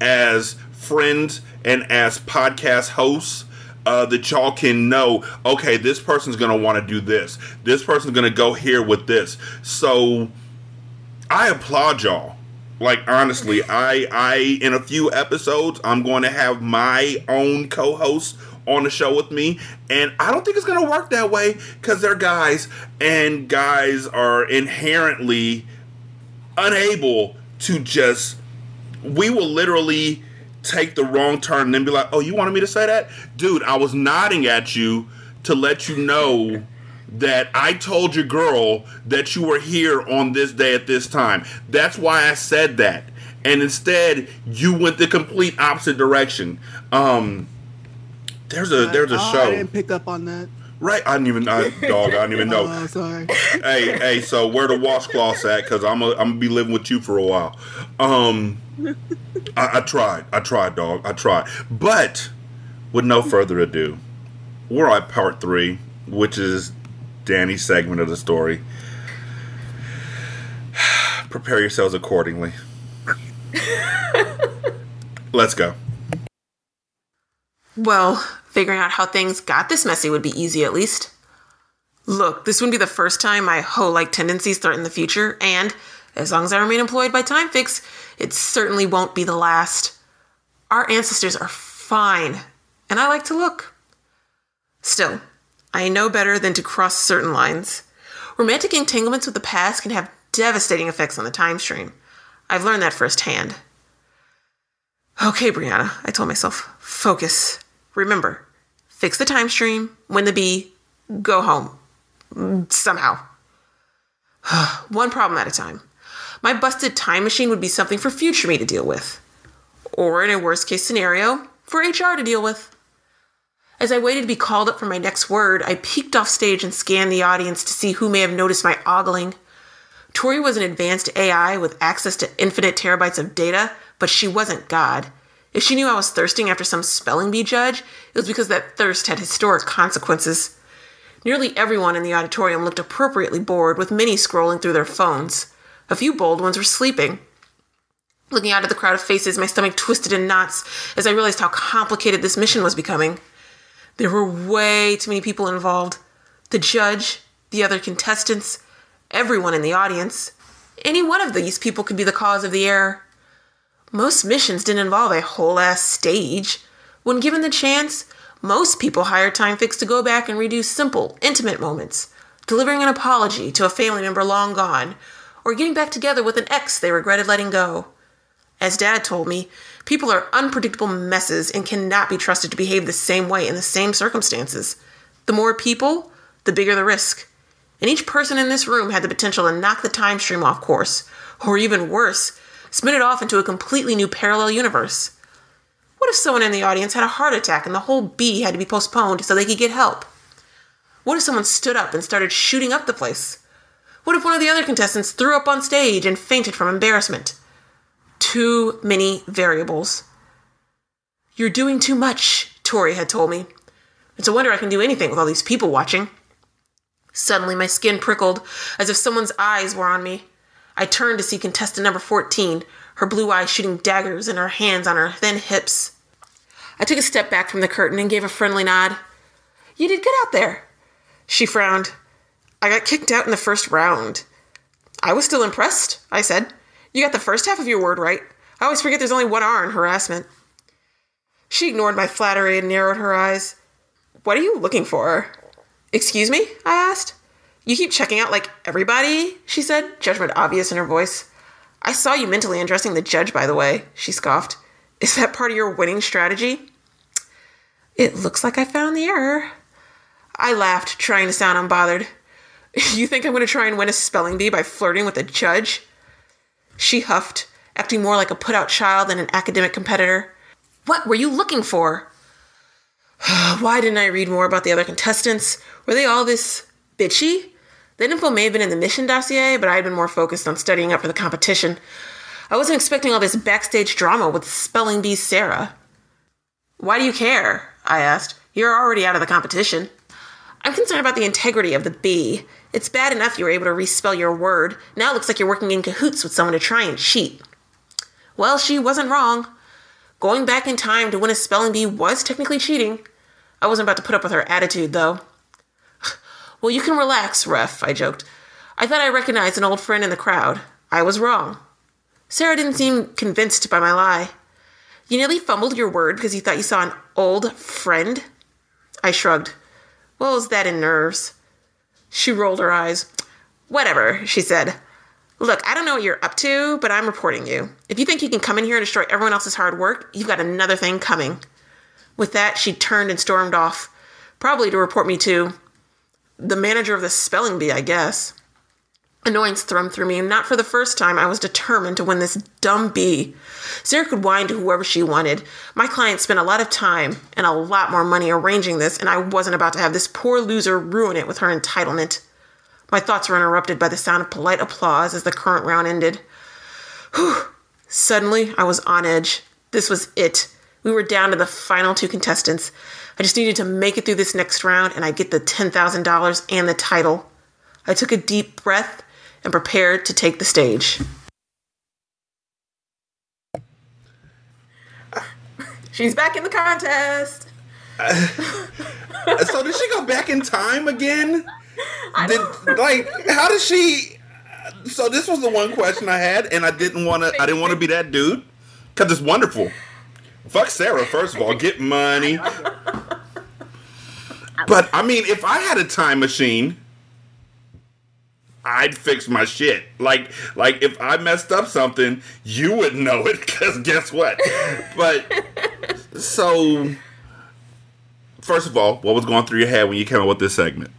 as friends and as podcast hosts uh, that y'all can know okay this person's gonna want to do this. This person's gonna go here with this. So i applaud y'all. Like honestly i i in a few episodes i'm going to have my own co-host on the show with me and i don't think it's going to work that way because they're guys and guys are inherently unable to just we will literally take the wrong turn and then be like, "Oh, you wanted me to say that, dude? I was nodding at you to let you know." That I told your girl that you were here on this day at this time. That's why I said that. And instead, you went the complete opposite direction. Um, there's a there's a Oh, I didn't pick up on that. Right, I didn't even, I, dog, I didn't even know. Oh, sorry. hey, hey, so where the washcloths at? Because I'm i I'm gonna be living with you for a while. Um, I, I tried, I tried, dog, I tried. But with no further ado, we're at part three, which is Dani's segment of the story. Prepare yourselves accordingly. Let's go. Well, figuring out how things got this messy would be easy at least. Look, this wouldn't be the first time my hoe like tendencies threaten the future, and as long as I remain employed by Time Fix, it certainly won't be the last. Our ancestors are fine, and I like to look. Still, I know better than to cross certain lines. Romantic entanglements with the past can have devastating effects on the time stream. I've learned that firsthand. Okay, Brianna, I told myself, focus. Remember, fix the time stream, win the bee, go home. Somehow. One problem at a time. My busted time machine would be something for future me to deal with. Or, in a worst case scenario, for HR to deal with. As I waited to be called up for my next word, I peeked off stage and scanned the audience to see who may have noticed my ogling. Tori was an advanced AI with access to infinite terabytes of data, but she wasn't God. If she knew I was thirsting after some spelling bee judge, it was because that thirst had historic consequences. Nearly everyone in the auditorium looked appropriately bored, with many scrolling through their phones. A few bold ones were sleeping. Looking out at the crowd of faces, my stomach twisted in knots as I realized how complicated this mission was becoming. There were way too many people involved the judge, the other contestants, everyone in the audience. Any one of these people could be the cause of the error. Most missions didn't involve a whole ass stage. When given the chance, most people hire Time Fix to go back and redo simple, intimate moments, delivering an apology to a family member long gone, or getting back together with an ex they regretted letting go. As Dad told me, people are unpredictable messes and cannot be trusted to behave the same way in the same circumstances. The more people, the bigger the risk. And each person in this room had the potential to knock the time stream off course, or even worse, spin it off into a completely new parallel universe. What if someone in the audience had a heart attack and the whole bee had to be postponed so they could get help? What if someone stood up and started shooting up the place? What if one of the other contestants threw up on stage and fainted from embarrassment? Too many variables. You're doing too much, Tori had told me. It's a wonder I can do anything with all these people watching. Suddenly, my skin prickled as if someone's eyes were on me. I turned to see contestant number 14, her blue eyes shooting daggers and her hands on her thin hips. I took a step back from the curtain and gave a friendly nod. You did good out there. She frowned. I got kicked out in the first round. I was still impressed, I said. You got the first half of your word right. I always forget there's only one R in harassment. She ignored my flattery and narrowed her eyes. What are you looking for? Excuse me? I asked. You keep checking out like everybody, she said, judgment obvious in her voice. I saw you mentally undressing the judge, by the way, she scoffed. Is that part of your winning strategy? It looks like I found the error. I laughed, trying to sound unbothered. You think I'm going to try and win a spelling bee by flirting with a judge? She huffed, acting more like a put out child than an academic competitor. What were you looking for? Why didn't I read more about the other contestants? Were they all this bitchy? The info may have been in the mission dossier, but I had been more focused on studying up for the competition. I wasn't expecting all this backstage drama with Spelling Bee Sarah. Why do you care? I asked. You're already out of the competition. I'm concerned about the integrity of the bee. It's bad enough you were able to respell your word. Now it looks like you're working in cahoots with someone to try and cheat. Well, she wasn't wrong. Going back in time to win a spelling bee was technically cheating. I wasn't about to put up with her attitude, though. Well, you can relax, ref, I joked. I thought I recognized an old friend in the crowd. I was wrong. Sarah didn't seem convinced by my lie. You nearly fumbled your word because you thought you saw an old friend? I shrugged. What was that in nerves? She rolled her eyes. Whatever, she said. Look, I don't know what you're up to, but I'm reporting you. If you think you can come in here and destroy everyone else's hard work, you've got another thing coming. With that, she turned and stormed off, probably to report me to the manager of the spelling bee, I guess. Annoyance thrummed through me, and not for the first time, I was determined to win this dumb bee. Sarah could whine to whoever she wanted. My client spent a lot of time and a lot more money arranging this, and I wasn't about to have this poor loser ruin it with her entitlement. My thoughts were interrupted by the sound of polite applause as the current round ended. Whew. Suddenly, I was on edge. This was it. We were down to the final two contestants. I just needed to make it through this next round and I'd get the $10,000 and the title. I took a deep breath and prepared to take the stage. She's back in the contest. so did she go back in time again? Did, like how did she? So this was the one question I had, and I didn't want to. I didn't want to be that dude because it's wonderful. Fuck Sarah, first of all, get money. But I mean, if I had a time machine, I'd fix my shit. Like, like if I messed up something, you would know it because guess what? But so, first of all, what was going through your head when you came up with this segment?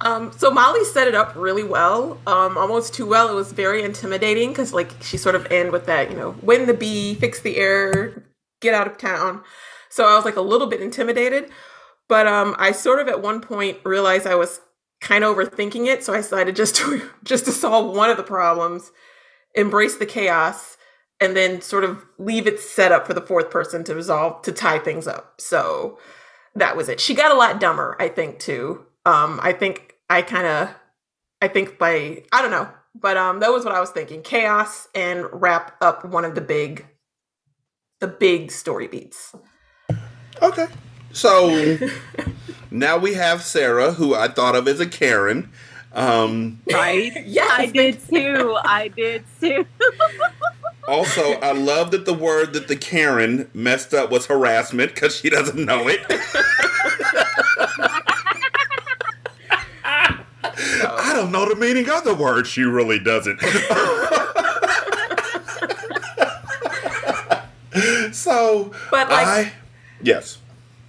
Um, so Mollie set it up really well, um, almost too well. It was very intimidating because, like, she sort of end with that, you know, win the bee, fix the error, get out of town. So I was like a little bit intimidated, but um, I sort of at one point realized I was kind of overthinking it, so I decided just to just to solve one of the problems, embrace the chaos, and then sort of leave it set up for the fourth person to resolve to tie things up. So that was it. She got a lot dumber, I think, too. Um, I think I kind of, I think by, I don't know, but um, that was what I was thinking: chaos and wrap up one of the big, the big story beats. Okay, so now we have Sarah, who I thought of as a Karen. Um, right? yeah, I did too. I did too. also, I love that the word that the Karen messed up was harassment because she doesn't know it. I don't know the meaning of the word. She really doesn't. so, But, like- I yes.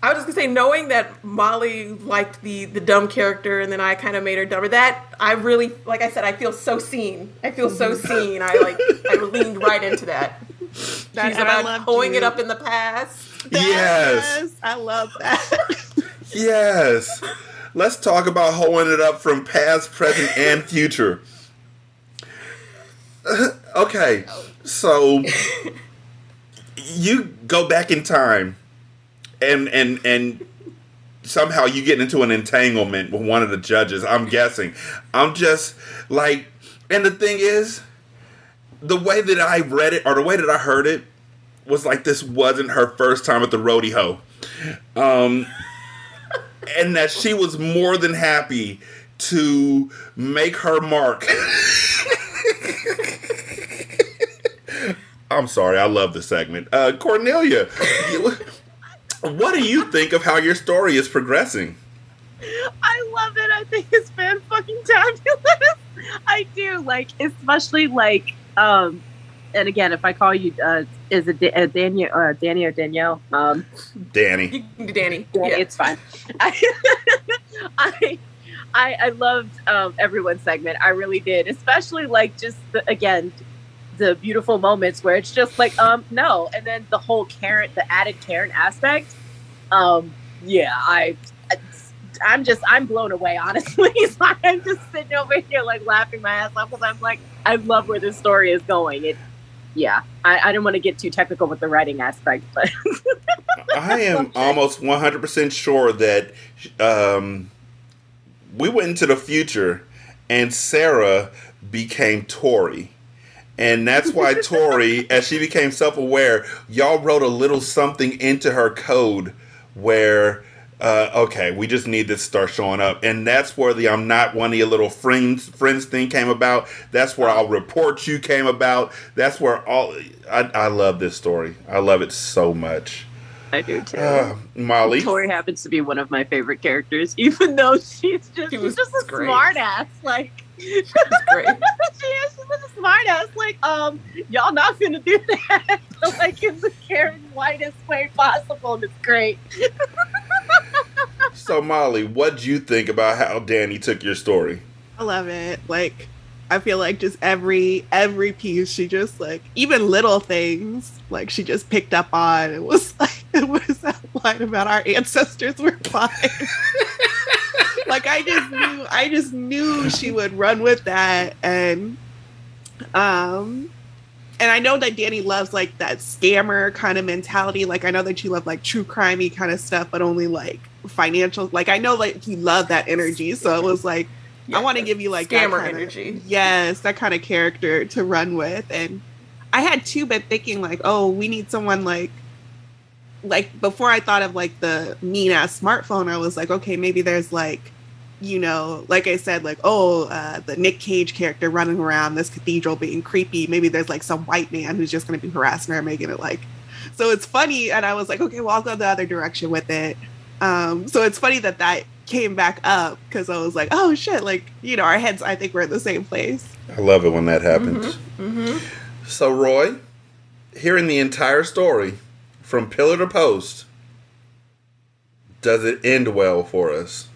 I was just gonna say, knowing that Mollie liked the the dumb character, and then I kind of made her dumber. That I really, like I said, I feel so seen. I feel so seen. I like, I leaned right into that. She's That- and I about loved pulling it up in the past. Yes. I love that. Yes. Let's talk about holding it up from past, present, and future. okay, so you go back in time, and and and somehow you get into an entanglement with one of the judges. I'm guessing. I'm just like, and the thing is, the way that I read it or the way that I heard it was like this wasn't her first time at the rodeo. Um, and that she was more than happy to make her mark. I'm sorry, I love the segment. Uh, Kornelia, what do you think of how your story is progressing? I love it. I think it's fan fucking fabulous. I do like, especially like, um, and again, if I call you, uh, is it da- uh, Daniel, uh, Dani or Danielle? Um, Dani. You can do Dani. yeah, Yeah. it's fine. I, I, I, I loved um, everyone's segment. I really did, especially like just the, again the beautiful moments where it's just like um no, and then the whole Karen, the added Karen aspect. Um, yeah, I. I'm just I'm blown away, honestly. So I'm just sitting over here like laughing my ass off because I'm like I love where this story is going. It, yeah, I, I didn't want to get too technical with the writing aspect, but I am almost 100% sure that um, we went into the future and Sarah became Tori. And that's why Tori, as she became self aware, y'all wrote a little something into her code where, uh, okay, we just need this to start showing up. And that's where the I'm not one of your little friends friends thing came about. That's where I'll report you came about. That's where all. I, I love this story. I love it so much. I do too. Uh, Mollie. Tori happens to be one of my favorite characters, even though she's just She she's was just a great. smart ass. Like It's great. she is. She's such a smart ass. Like, um, y'all not finna do that. like in the Karen whitest way possible. And it's great. So Mollie, what'd you think about how Dani took your story? I love it. Like, I feel like just every every piece she just like even little things like she just picked up on. It was like it was that line about our ancestors were fine. Like I just knew I just knew she would run with that and um and I know that Dani loves like that scammer kind of mentality. Like I know that you love like true crimey kind of stuff, but only like financial. Like I know like you love that energy. So it was like I want to give you like that scammer kinda- energy. Yes, that kind of character to run with. And I had too been thinking like, oh, we need someone like like before I thought of like the mean ass smartphone, I was like, okay, maybe there's like, you know, like I said, like, oh, uh, the Nick Cage character running around this cathedral being creepy. Maybe there's like some white man who's just going to be harassing her, making it like. So it's funny, and I was like, okay, well, I'll go the other direction with it. Um, so it's funny that that came back up because I was like, oh shit, like you know, our heads I think we're in the same place. I love it when that happens. Mm-hmm. So Roi, hearing the entire story from pillar to post, does it end well for us?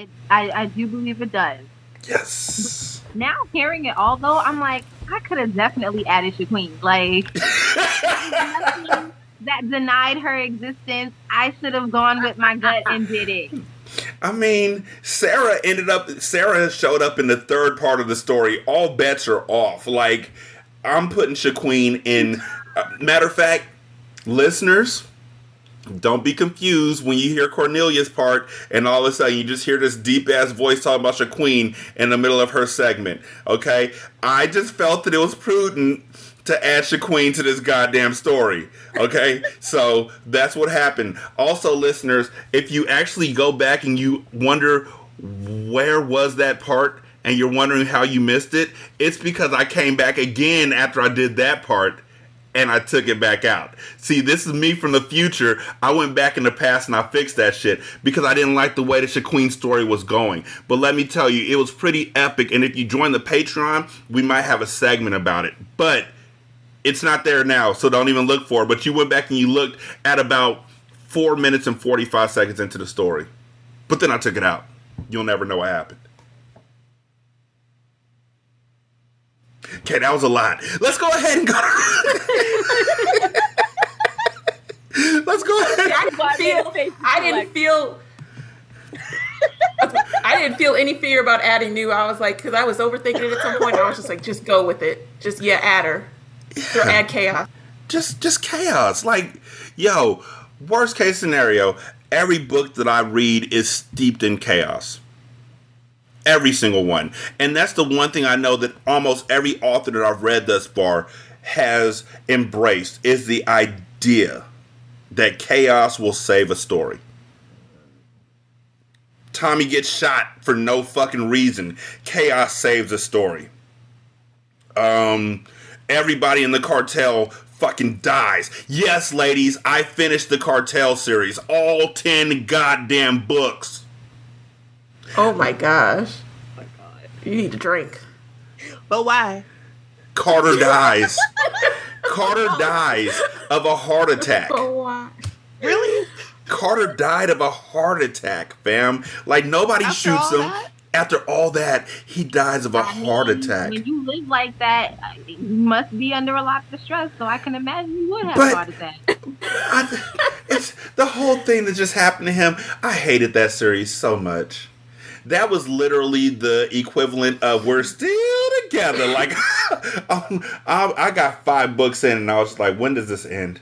It, I, I do believe it does. Yes. Now hearing it all though, I'm like, I could have definitely added Shaqueen. Like that denied her existence. I should have gone with my gut and did it. I mean, Sarah ended up. Sarah showed up in the third part of the story. All bets are off. Like, I'm putting Shaqueen in. Uh, matter of fact, listeners, don't be confused when you hear Kornelia's part, and all of a sudden you just hear this deep ass voice talking about your queen in the middle of her segment. Okay, I just felt that it was prudent to add Shaqueen to this goddamn story. Okay, so that's what happened. Also, listeners, if you actually go back and you wonder where was that part, and you're wondering how you missed it, it's because I came back again after I did that part and I took it back out. See, this is me from the future. I went back in the past and I fixed that shit because I didn't like the way the Shaqueen story was going. But let me tell you, it was pretty epic. And if you join the Patreon, we might have a segment about it. But it's not there now, so don't even look for it. But you went back and you looked at about four minutes and 45 seconds into the story. But then I took it out. You'll never know what happened. Okay, that was a lot. Let's go ahead and go. Let's go ahead. I didn't feel. I didn't feel. I didn't feel any fear about adding new. I was like, because I was overthinking it at some point. I was just like, just go with it. Just yeah, add her. Or add chaos. just just chaos. Like, yo, worst case scenario, every book that I read is steeped in chaos. Every single one. And that's the one thing I know that almost every author that I've read thus far has embraced is the idea that chaos will save a story. Tommy gets shot for no fucking reason. Chaos saves a story. Um everybody in the cartel fucking dies. Yes, ladies, I finished the cartel series, all 10 goddamn books. Oh my gosh. Oh you need to drink. But why? Carter dies. Carter dies of a heart attack. Oh why? Really? Carter died of a heart attack, fam. Like nobody After shoots all him. that? After all that, he dies of a I heart mean, attack. When you live like that, you must be under a lot of stress. So I can imagine you would have But- a heart attack. I, it's the whole thing that just happened to him. I hated that series so much. That was literally the equivalent of "We're still together." Like, um, I, I got five books in, and I was like, "When does this end?"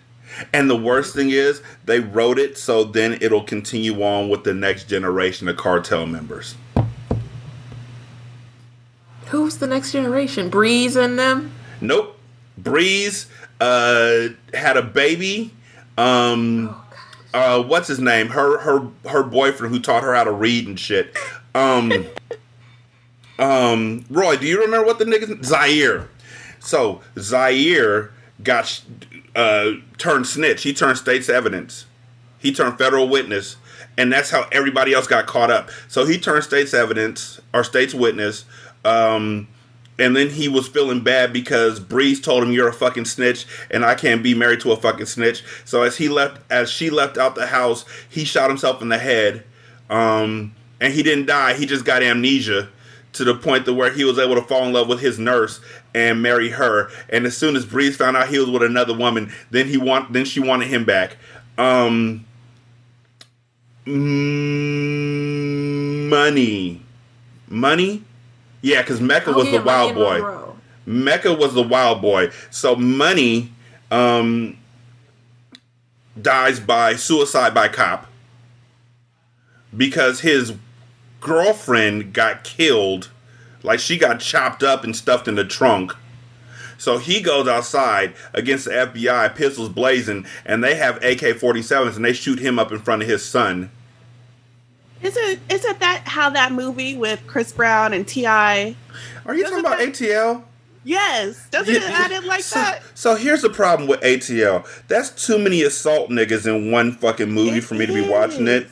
And the worst thing is, they wrote it so then it'll continue on with the next generation of cartel members. Who's the next generation? Breeze and them? Nope. Breeze uh, had a baby. Um, uh, what's his name? Her her her boyfriend who taught her how to read and shit. Um, um, Roi, do you remember what the nigga Zyir? So Zyir got uh, turned snitch. He turned state's evidence. He turned federal witness, and that's how everybody else got caught up. So he turned state's evidence or state's witness. Um, and then he was feeling bad because Breeze told him you're a fucking snitch and I can't be married to a fucking snitch. So as he left as she left out the house, he shot himself in the head. Um, and he didn't die, he just got amnesia to the point to where he was able to fall in love with his nurse and marry her. And as soon as Breeze found out he was with another woman, then he want then she wanted him back. Um mm, money. Money? Yeah, because Mecca was Oh, the wild boy. Mecca was the wild boy. So money um, dies by suicide by cop because his girlfriend got killed. Like she got chopped up and stuffed in the trunk. So he goes outside against the FBI, pistols blazing, and they have AK 47s and they shoot him up in front of his son. Isn't isn't that how that movie with Chris Brown and T.I.? Are you Doesn't talking about that- ATL? Yes, doesn't it add it like so, that? So here's the problem with ATL. That's too many assault niggas in one fucking movie It for me to be watching it.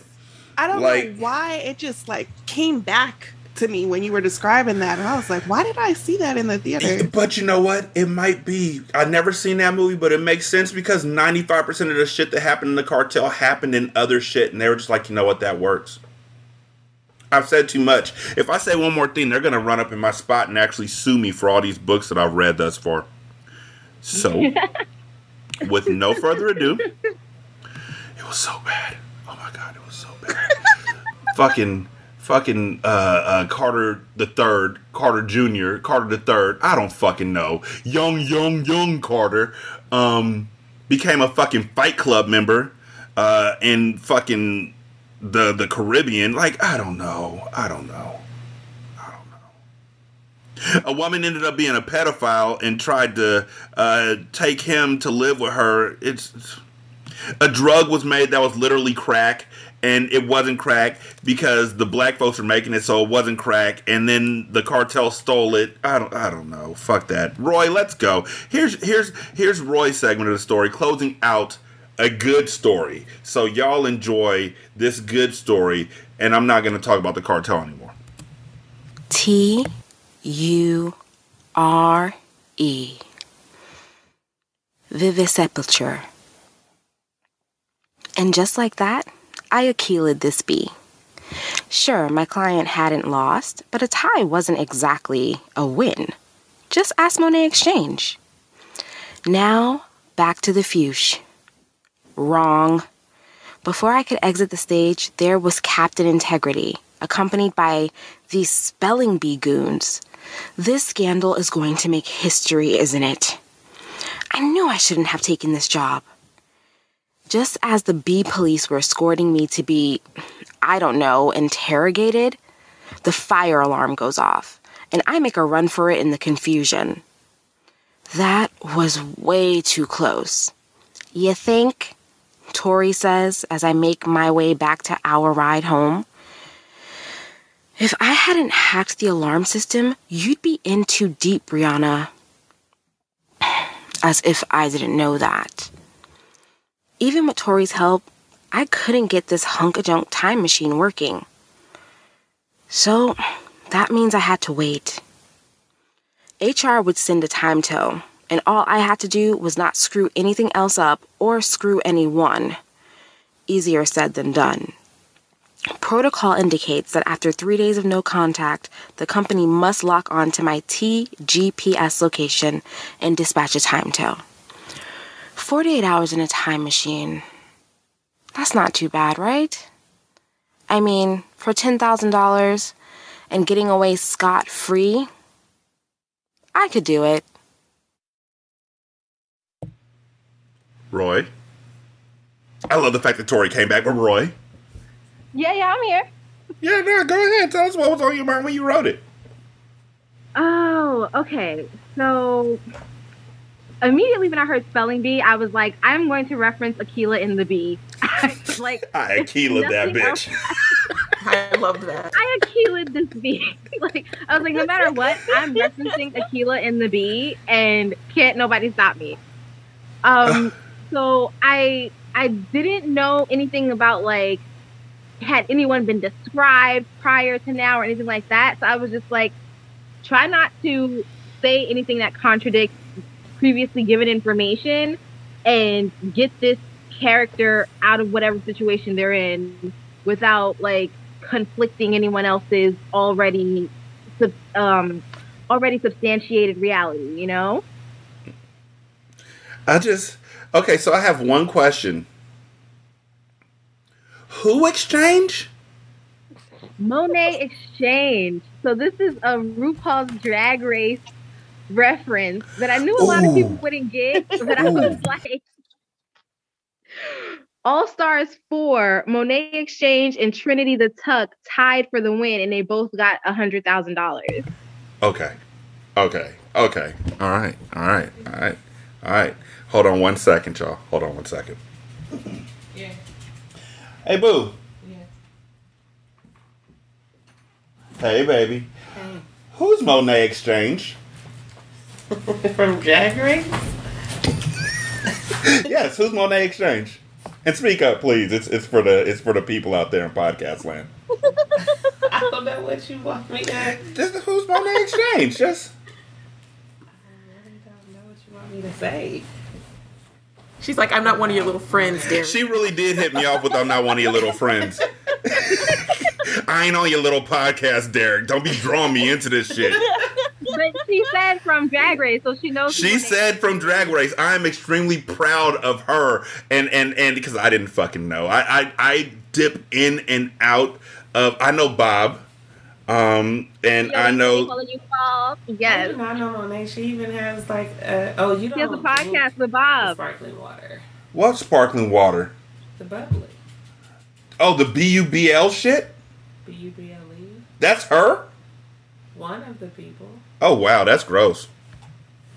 I don't like- know why it just like came back to me when you were describing that, and I was like, why did I see that in the theater? But you know what? It might be. I've never seen that movie, but it makes sense because 95% of the shit that happened in the cartel happened in other shit, and they were just like, you know what? That works. I've said too much. If I say one more thing, they're going to run up in my spot and actually sue me for all these books that I've read thus far. So, with no further ado, it was so bad. Oh my god, it was so bad. fucking, fucking uh, uh, Carter the Third, Carter Junior, Carter the Third. I don't fucking know. Young, young, young Carter um, became a fucking Fight Club member uh, in fucking the the Caribbean. Like I don't know. I don't know. I don't know. A woman ended up being a pedophile and tried to uh, take him to live with her. It's a drug was made that was literally crack, and it wasn't crack because the black folks were making it, so it wasn't crack. And then the cartel stole it. I don't. I don't know. Fuck that. Roi, let's go. Here's here's here's Roi's segment of the story, closing out a good story. So y'all enjoy this good story, and I'm not going to talk about the cartel anymore. T U R E. Vivisepulture. And just like that, I Akeelah'd this be? Sure, my client hadn't lost, but a tie wasn't exactly a win. Just ask Monét X Change. Now, back to the fuchs. Wrong. Before I could exit the stage, there was Captain Integrity, accompanied by these spelling bee goons. This scandal is going to make history, isn't it? I knew I shouldn't have taken this job. Just as the bee police were escorting me to be, I don't know, interrogated, the fire alarm goes off, and I make a run for it in the confusion. That was way too close. You think? Tori says as I make my way back to our ride home. If I hadn't hacked the alarm system, you'd be in too deep, Brianna. As if I didn't know that. Even with Tori's help, I couldn't get this hunk of junk time machine working. So that means I had to wait. HR would send a time tow, and all I had to do was not screw anything else up or screw anyone. Easier said than done. Protocol indicates that after three days of no contact, the company must lock on to my TGPS location and dispatch a time tow. 48 hours in a time machine. That's not too bad, right? I mean, for $10,000 and getting away scot free, I could do it. Roi. I love the fact that Tori came back, but Roi. Yeah, yeah, I'm here. Yeah, no, go ahead. Tell us what was on your mind when you wrote it. Oh, okay. So immediately when I heard spelling bee, I was like, I'm going to reference Akeelah in the bee. like I Akeelah that bitch. I love that. I Akeelah this bee. like I was like, no matter what, I'm referencing Akeelah in the bee, and can't nobody stop me. Um, so I I didn't know anything about like had anyone been described prior to now or anything like that. So I was just like, try not to say anything that contradicts previously given information and get this character out of whatever situation they're in without like conflicting anyone else's already um already substantiated reality you know I just okay. So I have one question. Who exchange? monét x change so this is a rupaul's drag race reference that i knew a lot of people wouldn't get but i was like all stars 4 monét x change and trinity the tuck tied for the win and they both got a hundred thousand dollars Okay. Okay. Okay. All right. All right. All right. All right. Hold on one second, y'all. Hold on one second. Yeah. Hey, boo. Yeah. Hey, baby. Hey. Who's Monét X Change? From Drag Race? yes, who's Monét X Change? And speak up, please. It's it's for the it's for the people out there in podcast land. I don't know what you want me to. Just who's Monét X Change? Just I don't know what you want me to say. She's like, I'm not one of your little friends, Derek. she really did hit me off with I'm not one of your little friends. I ain't on your little podcast, Derek. Don't be drawing me into this shit. But she said from drag race so she knows She said from Drag Race, I am extremely proud of her, and and and because I didn't fucking know, I I, I dip in and out of. I know Bob, um, and I know calling you Paul. I yes do not know Monet. She even has like, uh, oh, you she has a podcast with The bob sparkling water, what sparkling water. the bubbly, Oh, the B U B L shit. B U B L E. That's her. One of the people. Oh wow, that's gross.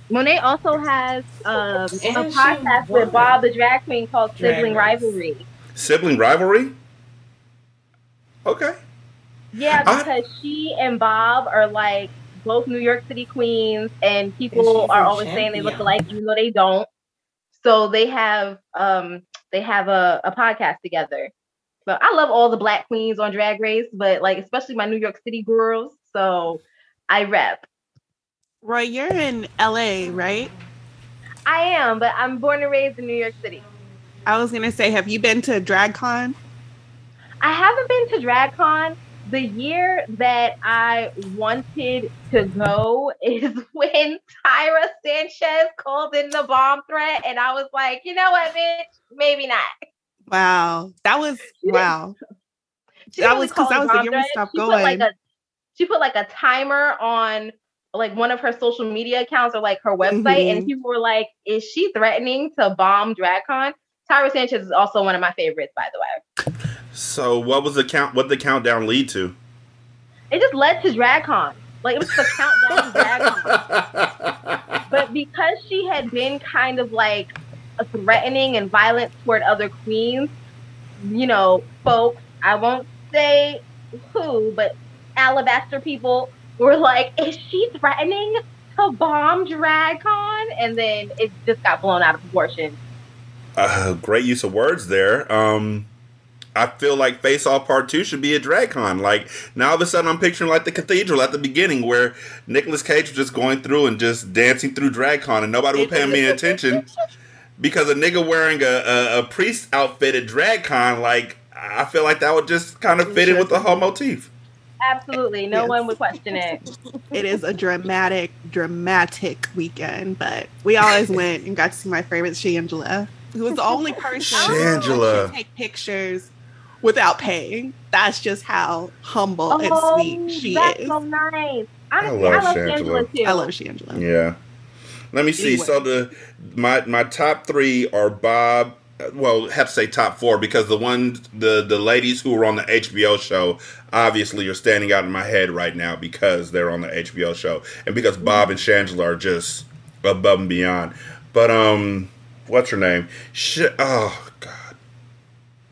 Monet also has um, a podcast won. with Bob the drag queen called Drag Sibling Race. Rivalry. Sibling rivalry. Okay. Yeah, I- because she and Bob are like both New York City queens, and And people she's are a always saying they look alike, even though they don't. So they have um they have a, a podcast together. So I love all the black queens on Drag Race, but like especially my New York City girls. So I rep. Roi, you're in LA, right? I am, but I'm born and raised in New York City. I was gonna say, have you been to DragCon? I haven't been to DragCon. The year that I wanted to go is when Tyra Sanchez called in the bomb threat, and I was like, you know what, bitch, maybe not. Wow, that was wow. She That was 'cause call that was the year we stopped she Put like a, she put like a timer on like one of her social media accounts or like her website, and Mhm. people were like, "Is she threatening to bomb DragCon?" Tyra Sanchez is also one of my favorites, by the way. So what was the count? What the countdown lead to? It just led to DragCon. Like it was the countdown to DragCon. But because she had been kind of like threatening and violent toward other queens, you know, folks, I won't say who, but Alabaster people were like, is she threatening to bomb DragCon? And then it just got blown out of proportion. Uh, great use of words there. Um, I feel like Face Off Part Two should be a drag con. Like now, all of a sudden, I'm picturing like the cathedral at the beginning, where Nicolas Cage was just going through and just dancing through drag con, and nobody was paying me attention because a nigga wearing a, a, a priest outfit at drag con. Like I feel like that would just kind of fit in with the whole motif. Absolutely. No Yes. one would question it. It is a dramatic, dramatic weekend, but we always went and got to see my favorite Shangela, who was the only person Shangela. that could take pictures without paying. That's just how humble and oh, sweet she Oh, that's is. so nice. Honestly, love I love Shangela. Shangela too. I love Shangela. Yeah. Let me see. Anyway. So the my my top three are Bob. Well, have to say top four because the one the the ladies who were on the HBO show obviously are standing out in my head right now because they're on the HBO show and because Bob and Shangela are just above and beyond. But um, what's her name? Sh- oh God.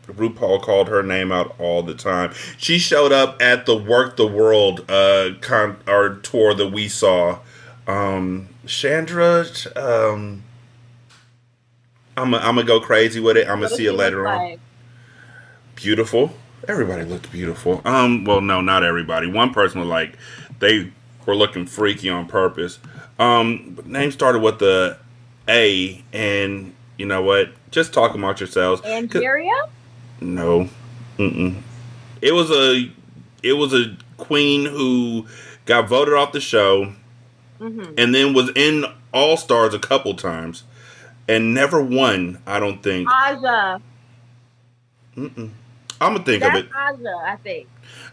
RuPaul called her name out all the time. She showed up at the Work the World uh con- or tour that we saw. Um Chandra um I'm I'm gonna go crazy with it. I'm gonna see it later look on. like? Beautiful everybody looked beautiful. Um, well, no, not everybody. One person was like, they were looking freaky on purpose. Um, name started with the A, and you know what? Just talk about yourselves. Angeria? No, Mm-mm. it was a it was a queen who got voted off the show, Mm-hmm. and then was in All Stars a couple times, and never won. I don't think. Aja. Mm-mm. I'm gonna think of it. Aja, I think.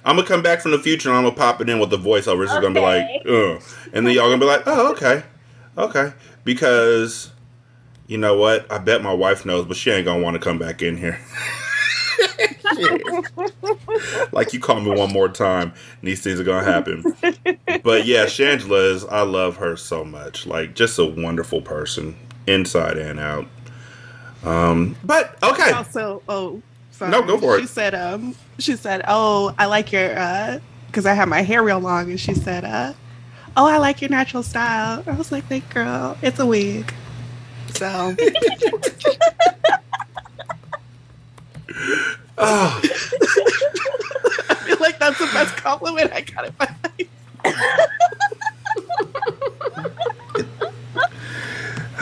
I'm gonna come back from the future and I'm gonna pop it in with the voiceover. Oh, it's just gonna be like, Okay. Ugh. and then y'all gonna be like, oh, okay, okay, because you know what? I bet my wife knows, but she ain't gonna want to come back in here. like you call me one more time, and these things are gonna happen. But yeah, Shangela is. I love her so much. Like just a wonderful person, inside and out. Um, but okay, Also, oh, sorry. No, go for it. She said, um, she said, oh, I like your, uh, because I have my hair real long, and she said, uh, oh, I like your natural style. I was like, "Thank girl, it's a wig. So oh, I feel like that's the best compliment I got in my life.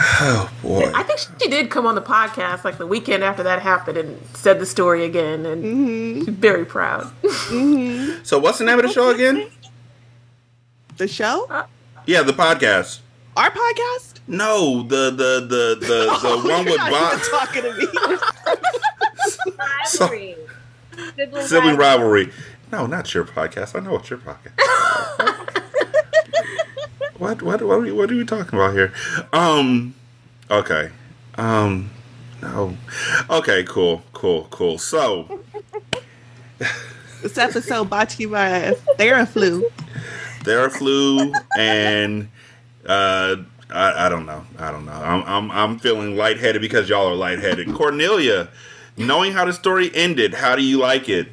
oh boy. I think she did come on the podcast like the weekend after that happened and said the story again, and Mm-hmm. she's very proud. So what's the name of the show again? The show, Yeah, the podcast. our podcast. No, the the the the, the Oh, one you're with not Bob. talking to me. Rivalry. Sibling Sibling rivalry. No, not your podcast. I know it's your podcast. what what what are, we, what are we talking about here? Um. Okay. Um. No. Okay. Cool. Cool. Cool. So This episode brought to you by Theraflu. Theraflu and uh. I, I don't know. I don't know. I'm, I'm I'm feeling lightheaded because y'all are lightheaded. Kornelia, knowing how the story ended, how do you like it?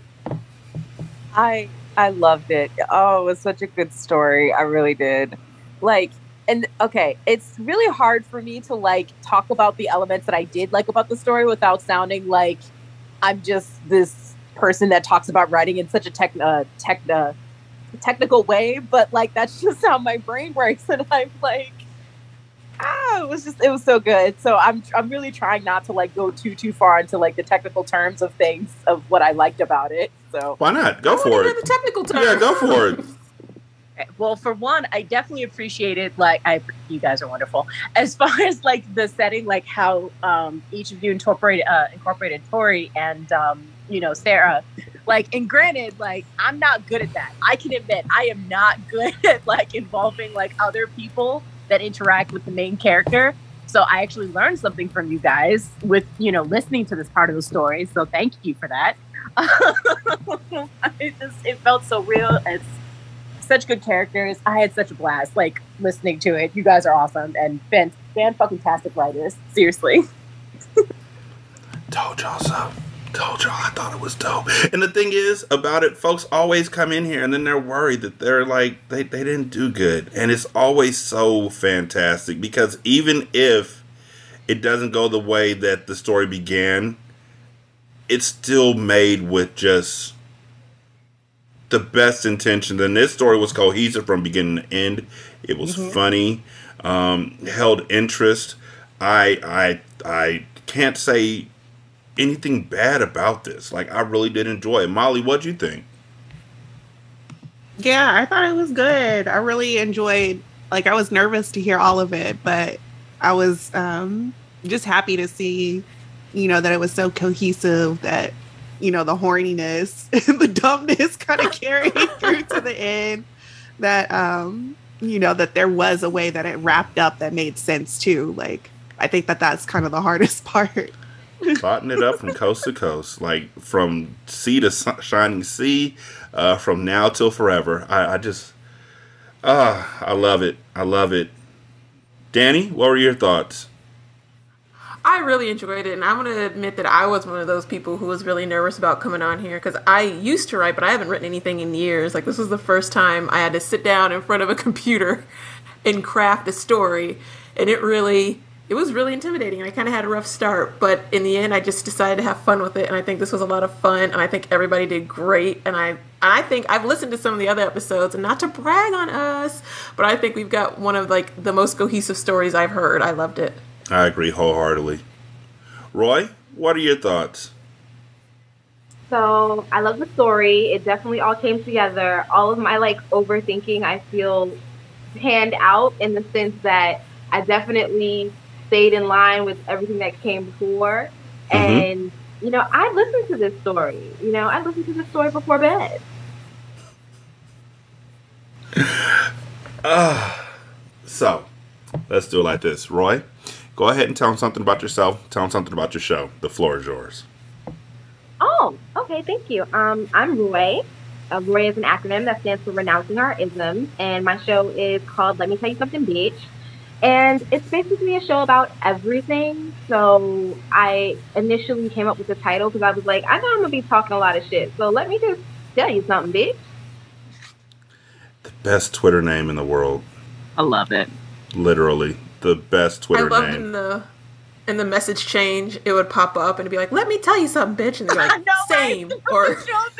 I I loved it. Oh, it was such a good story. I really did. Like and okay, it's really hard for me to like talk about the elements that I did like about the story without sounding like I'm just this person that talks about writing in such a tech uh, tech uh, technical way, but like that's just how my brain works and I'm like ah, it was just it was so good. So I'm I'm really trying not to like go too too far into like the technical terms of things of what I liked about it. So Why not? Go I for it. the technical terms. Yeah, go for it. Well for one i definitely appreciated like i you guys are wonderful. As far as like the setting like how um each of you incorporated uh incorporated tori and um you know sarah like and granted like i'm not good at that. I can admit i am not good at like involving like other people that interact with the main character. So i actually learned something from you guys with you know listening to this part of the story. So thank you for that. It just it felt so real it's such good characters. I had such a blast, like listening to it. You guys are awesome and fan fan fucking tastic writers. Seriously. Told y'all so. Told y'all I thought it was dope. And the thing is about it, folks always come in here and then they're worried that they're like they, they didn't do good. And it's always so fantastic because even if it doesn't go the way that the story began, it's still made with just the best intentions. And this story was cohesive from beginning to end. It was funny, um, held interest. I I I can't say anything bad about this. Like I really did enjoy it. Mollie, what'd you think? Yeah, I thought it was good. I really enjoyed like I was nervous to hear all of it, but I was um just happy to see, you know, that it was so cohesive that, you know, the horniness and the dumbness kind of carried through to the end. That um, you know, that there was a way that it wrapped up that made sense too. Like I think that that's kind of the hardest part. Plotting it up from coast to coast, like from sea to sun- shining sea, uh, from now till forever. I, I just, ah, I love it. I love it. Dani, what were your thoughts? I really enjoyed it, and I'm to admit that I was one of those people who was really nervous about coming on here because I used to write, but I haven't written anything in years. Like, this was the first time I had to sit down in front of a computer and craft a story, and it really it was really intimidating. I kind of had a rough start, but in the end, I just decided to have fun with it, and I think this was a lot of fun, and I think everybody did great, and I I think I've listened to some of the other episodes, and not to brag on us, but I think we've got one of like the most cohesive stories I've heard. I loved it. I agree wholeheartedly. Roi, what are your thoughts? So I love the story. It definitely all came together. All of my like overthinking, I feel panned out in the sense that I definitely stayed in line with everything that came before. Mhm. And you know, I listened to this story. You know, I listened to this story before bed. So, let's do it like this. Roi, go ahead and tell them something about yourself. Tell them something about your show. The floor is yours. Oh, okay, thank you. Um, I'm Roi. Uh, Roi is an acronym that stands for Renouncing Our Isms, and my show is called Let Me Tell You Something, Bitch. And it's basically a show about everything. So I initially came up with the title because I was like, I know I'm gonna be talking a lot of shit. So let me just tell you something, bitch. The best Twitter name in the world. I love it. Literally. The best Twitter I loved name. in the in the message change, it would pop up and it'd be like, "Let me tell you something, bitch," and they're like, No, "Same," or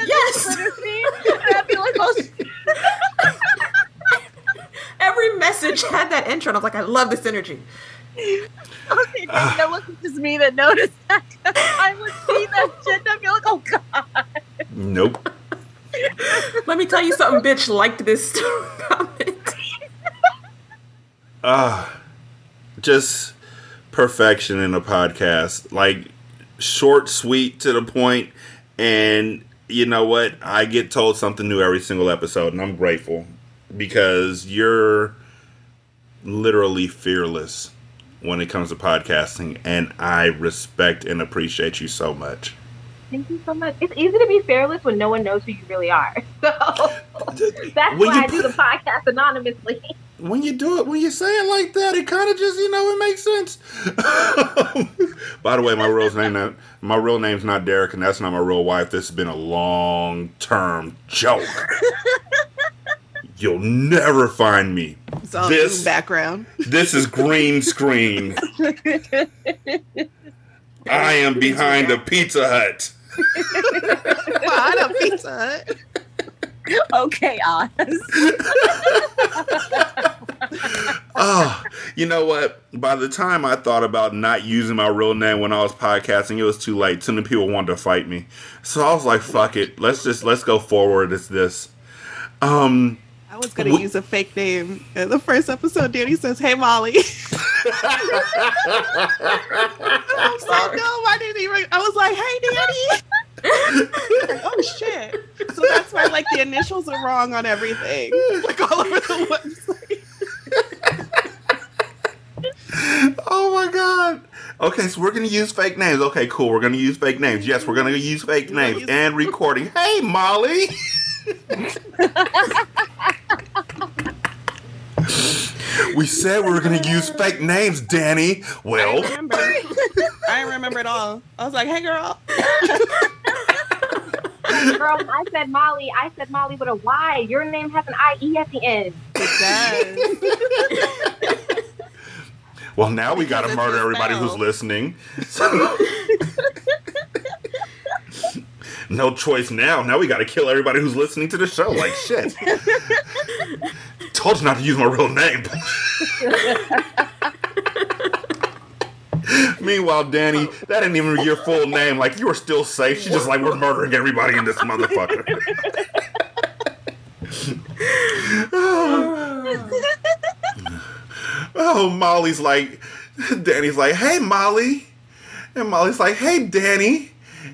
yes. and I'd be like, oh. Every message had that intro, and I was like, "I love this energy." okay, maybe that wasn't just me that noticed that. I would see that shit and I'd be like, oh god. Nope. Let me tell you something, bitch. Liked this comment. Ah, just perfection in a podcast. Like short, sweet, to the point, and you know what? I get told something new every single episode, and I'm grateful because you're literally fearless when it comes to podcasting, and I respect and appreciate you so much. Thank you so much. It's easy to be fearless when no one knows who you really are. So that's When why you I do the podcast anonymously. when you do it, when you say it like that, it kind of just you know it makes sense. By the way, my real name uh, my real name's not Derek, and that's not my real wife. This has been a long term joke. You'll never find me. It's all This- background. This is green screen. I am behind a Pizza Hut. Behind a Pizza Hut. Okay, Oz. Oh, you know what? By the time I thought about not using my real name when I was podcasting, it was too late. Too many people wanted to fight me, so I was like, "Fuck it, let's just let's go forward." It's this. Um, I was gonna Wh- use a fake name. In the first episode, Dani says, "Hey, Mollie." I was like, no, I didn't even. I was like, "Hey, Dani." Like, oh shit! So that's why, like, the initials are wrong on everything, like all over the website. oh my god. Okay, so we're gonna use fake names. Okay, cool. We're gonna use fake names. Yes, we're gonna use fake names use- and recording. Hey, Mollie. we said we were gonna use fake names, Dani. Well, I remember. I remember it all. I was like, "Hey, girl." Girl, I said Molly, I said Molly with a Y. Your name has an IE at the end. It does. well, now we gotta murder a everybody who's listening. So- no choice now. Now we gotta kill everybody who's listening to the show. Like shit. Told you not to use my real name. Meanwhile, Dani, that ain't even your full name. Like you are still safe. She's just like we're murdering everybody in this motherfucker. oh, Mollie's like, Dani's like, hey, Mollie. And Mollie's like, hey, Dani.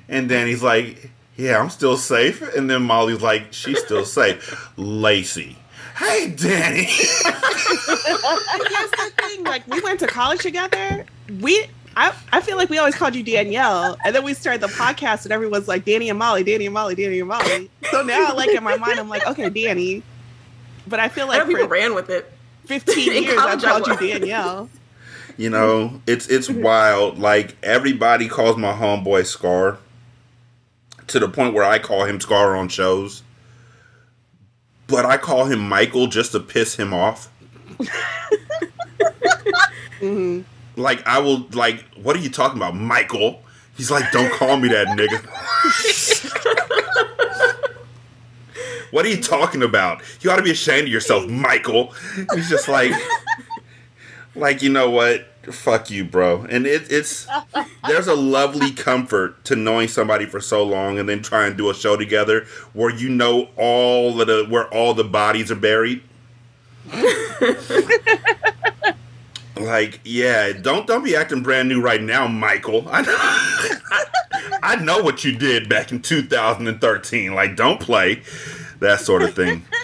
And Dani's like, yeah, I'm still safe. And then Mollie's like, she's still safe. Lacey. Hey, Dani. Here's the thing: like, we went to college together. We, I, I feel like we always called you Danielle, and then we started the podcast, and everyone's like Dani and Mollie, Dani and Mollie, Dani and Mollie. So now, like in my mind, I'm like, okay, Dani. But I feel like know people ran with it. 15 In years, I college I called you. Danielle. You know, it's it's wild. Like everybody calls my homeboy Scar. To the point where I call him Scar on shows. But I call him Michael just to piss him off. hmm Like I will like what are you talking about, Michael? He's like, don't call me that nigga. what are you talking about? You ought to be ashamed of yourself, Michael. He's just like like you know what? Fuck you, bro. And it, it's there's a lovely comfort to knowing somebody for so long and then try and do a show together where you know all the where all the bodies are buried. like, yeah, don't don't be acting brand new right now, Michael. I know, I, I know what you did back in 2013. Like, don't play that sort of thing.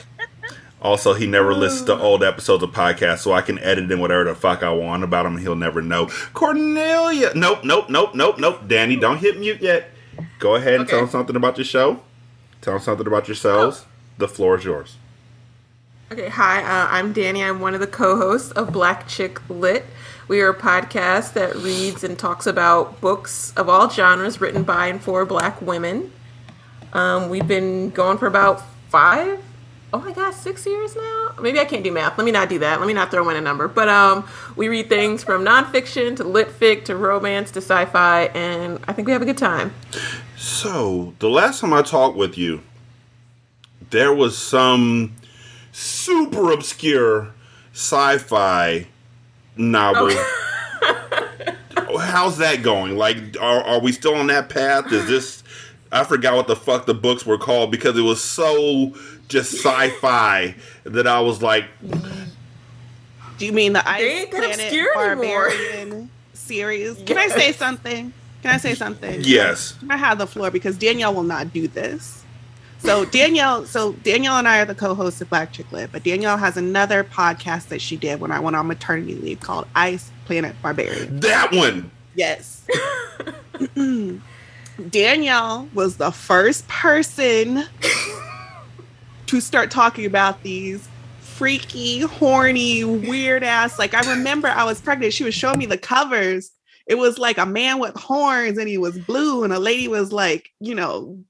Also, he never listens to old episodes of podcasts, so I can edit in whatever the fuck I want about him, and he'll never know. Kornelia, nope, nope, nope, nope, nope. Dani, don't hit mute yet. Go ahead and Okay. tell him something about your show. Tell him something about yourselves. Oh. The floor is yours. Okay, hi, uh, I'm Dani. I'm one of the co hosts of Black Chick Lit. We are a podcast that reads and talks about books of all genres written by and for black women. Um, we've been going for about five, oh my gosh, six years now? Maybe I can't do math. Let me not do that. Let me not throw in a number. But um, we read things from nonfiction to lit fic to romance to sci fi, and I think we have a good time. So, the last time I talked with you, there was some super obscure sci fi novel. Oh. How's that going? Like, are, are we still on that path? Is this. I forgot what the fuck the books were called because it was so just sci fi that I was like, Do you mean the Ice ain't that Planet obscure anymore. Barbarian series? Can I say something? Can I say something? yes. I have the floor because Danielle will not do this. So Danielle, so Danielle and I are the co-hosts of Black Chick Lit, but Danielle has another podcast that she did when I went on maternity leave called Ice Planet Barbarian. That one. Yes. Mm-hmm. Danielle was the first person to start talking about these freaky, horny, weird ass. Like I remember I was pregnant. She was showing me the covers. It was like a man with horns and he was blue, and a lady was like, you know,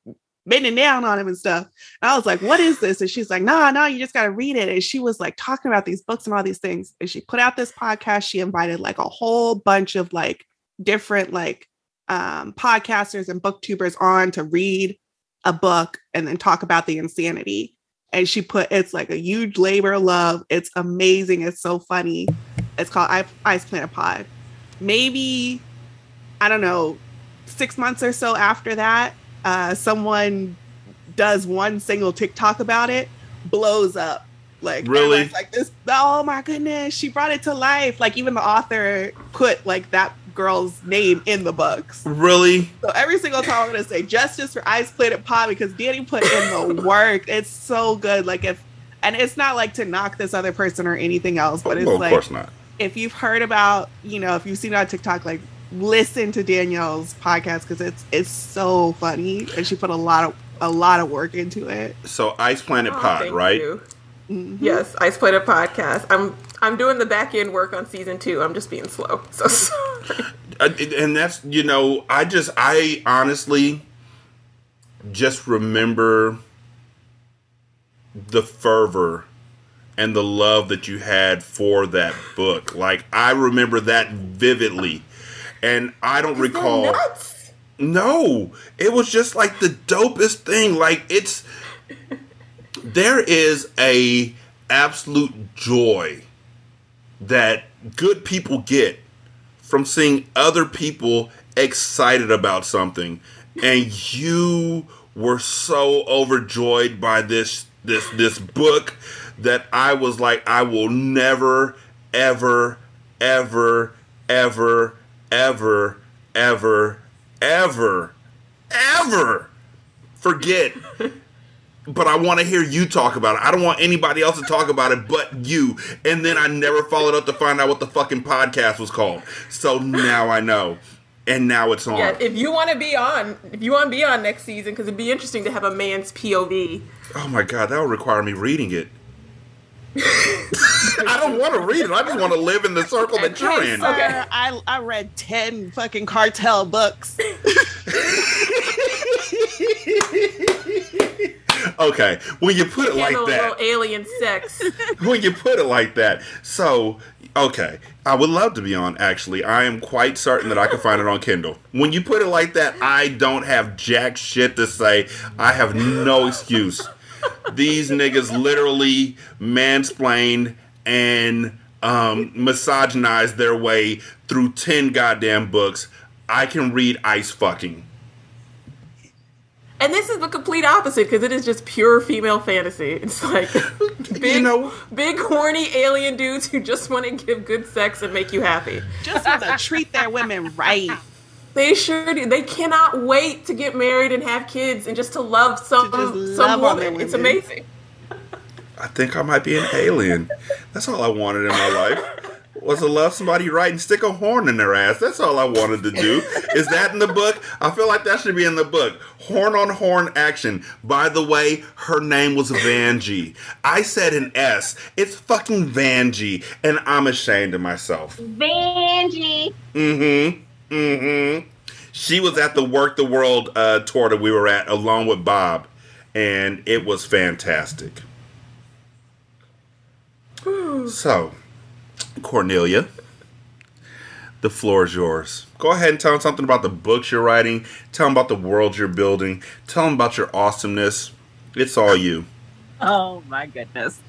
bending down on him and stuff. And I was like, what is this? And she's like, nah, no, you just got to read it. And she was like talking about these books and all these things. And she put out this podcast. She invited like a whole bunch of like different like um, podcasters and booktubers on to read a book and then talk about the insanity. And she put it's like a huge labor of love. It's amazing. It's so funny. It's called I- Ice Planet Pod. Maybe I don't know, six months or so after that, uh, someone does one single TikTok about it, blows up. Like Really? like this. Oh my goodness, she brought it to life. Like even the author put like that girl's name in the books. Really? So every single time I'm gonna say justice for Ice Planet Pod because Danny put in the work. It's so good. Like if and it's not like to knock this other person or anything else, but it's Well, of like course not. if you've heard about, you know, if you've seen on TikTok, like listen to Danielle's podcast because it's it's so funny and she put a lot of a lot of work into it. So, Ice Planet Oh, Pod, thank right? you. Mhm. Yes, Ice Planet podcast. I'm I'm doing the back end work on season two. I'm just being slow. So sorry. Uh, and that's you know i just i honestly just remember the fervor and the love that you had for that book like i remember that vividly and i don't recall no. It was just like the dopest thing. Like it's there is a absolute joy that good people get from seeing other people excited about something. And you were so overjoyed by this this this book that I was like I will never ever ever ever ever ever ever ever forget but I want to hear you talk about it. I don't want anybody else to talk about it but you. And then I never followed up to find out what the fucking podcast was called. So now I know. And now it's on. Yeah, if you want to be on, if you want to be on next season, because it'd be interesting to have a man's POV. Oh my god, that would require me reading it. I don't want to read it. I just want to live in the circle that you're in. Sir, Uh, I I read ten fucking cartel books. Okay, when you put it like Handle a that, little alien sex. when you put it like that. So, okay, I would love to be on. Actually, I am quite certain that I can find it on Kindle. When you put it like that, I don't have jack shit to say. I have no excuse. These niggas literally mansplained and um, misogynized their way through ten goddamn books. I can read ice fucking. And this is the complete opposite because it is just pure female fantasy. It's like big, know- big horny alien dudes who just want to give good sex and make you happy. Just want to treat their women right. They sure do. They cannot wait to get married and have kids and just to love some To just some love on woman. It's amazing. I think I might be an alien. That's all I wanted in my life. Was to love somebody right and stick a horn in their ass. That's all I wanted to do. Is that in the book? I feel like that should be in the book. Horn on horn action. By the way, her name was Vanjie. I said an S. It's fucking Vanjie, and I'm ashamed of myself. Vanjie. Mm-hmm. Mm-hmm. She was at the Work the World uh, tour that we were at along with Bob, and it was fantastic. So, Kornelia, the floor is yours. Go ahead and tell them something about the books you're writing. Tell them about the world you're building. Tell them about your awesomeness. It's all you. Oh my goodness.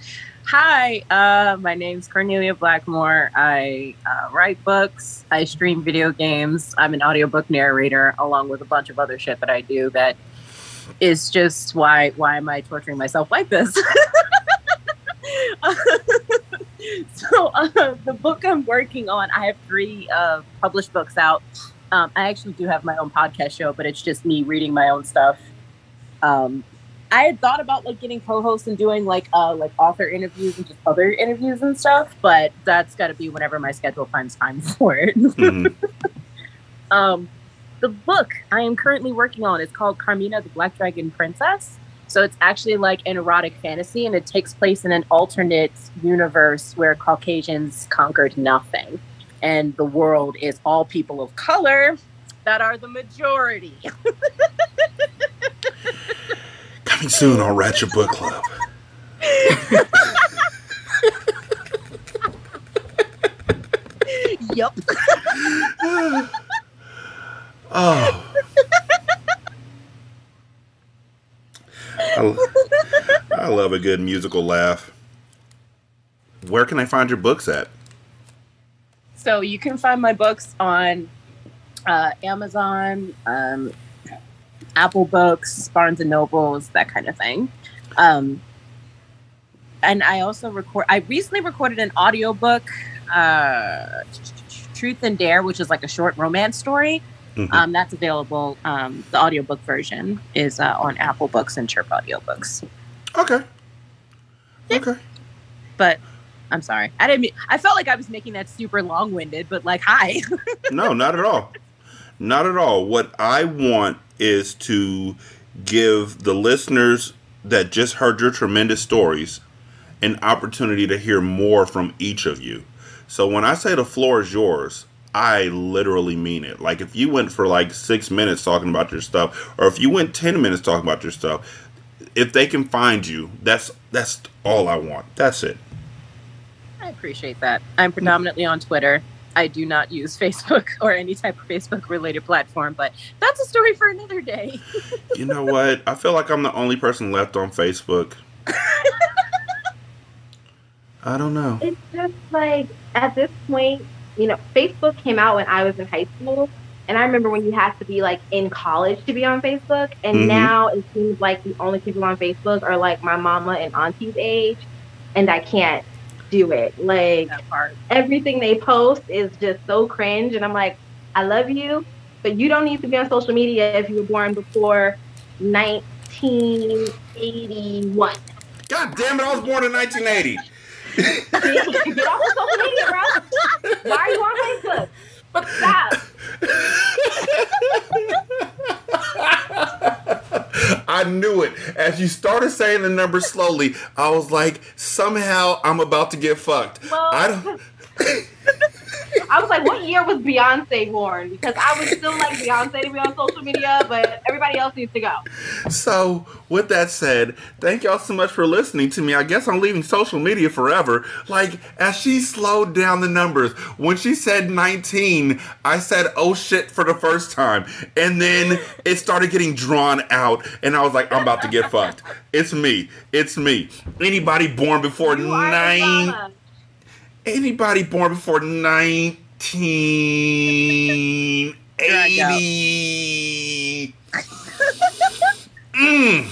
Hi, uh, my name's Kornelia Blackmore. I uh, write books. I stream video games. I'm an audiobook narrator, along with a bunch of other shit that I do. That is just why why am I torturing myself like this? so uh, the book I'm working on, I have three uh, published books out. Um, I actually do have my own podcast show, but it's just me reading my own stuff. Um, I had thought about like getting co-hosts and doing like uh like author interviews and just other interviews and stuff, but that's got to be whenever my schedule finds time for it. Mhm. um, the book I am currently working on is called Carmina the Black Dragon Princess. So it's actually like an erotic fantasy, and it takes place in an alternate universe where Caucasians conquered nothing, and the world is all people of color that are the majority. Coming soon on Ratchet Book Club. yup. Oh. I, I love a good musical laugh. Where can I find your books at? So you can find my books on uh, Amazon, um, Apple Books, Barnes and Nobles, that kind of thing. Um, and I also record. I recently recorded an audiobook, uh, Truth and Dare, which is like a short romance story. Mhm. Um, that's available. Um, the audiobook version is uh, on Apple Books and Chirp Audiobooks. Okay. Okay. But I'm sorry, I didn't. Mean, I felt like I was making that super long-winded, but like, hi. No, not at all. Not at all. What I want is to give the listeners that just heard your tremendous stories an opportunity to hear more from each of you. So when I say the floor is yours, I literally mean it. Like if you went for like six minutes talking about your stuff, or if you went ten minutes talking about your stuff, if they can find you, that's that's all I want. That's it. I appreciate that. I'm predominantly on Twitter. I do not use Facebook or any type of Facebook related platform, but that's a story for another day. You know what? I feel like I'm the only person left on Facebook. I don't know. It's just like at this point, you know, Facebook came out when I was in high school. And I remember when you had to be like in college to be on Facebook. And Mhm. now it seems like the only people on Facebook are like my mama and auntie's age. And I can't do it. Like everything they post is just so cringe. And I'm like, I love you, but you don't need to be on social media if you were born before 1981. God damn it! I was born in 1980. Get off of social media, bro. Why are you on Facebook? Stop. I knew it. As you started saying the number slowly, I was like, somehow I'm about to get fucked. Well, I don't. I was like, what year was Beyonce born? Because I would still like Beyonce to be on social media, but everybody else needs to go. So, with that said, thank y'all so much for listening to me. I guess I'm leaving social media forever. Like, as she slowed down the numbers, when she said 19, I said, oh shit, for the first time. And then it started getting drawn out, and I was like, I'm about to get fucked. It's me. It's me. Anybody born before You are the nine. Anybody born before 1980? mm.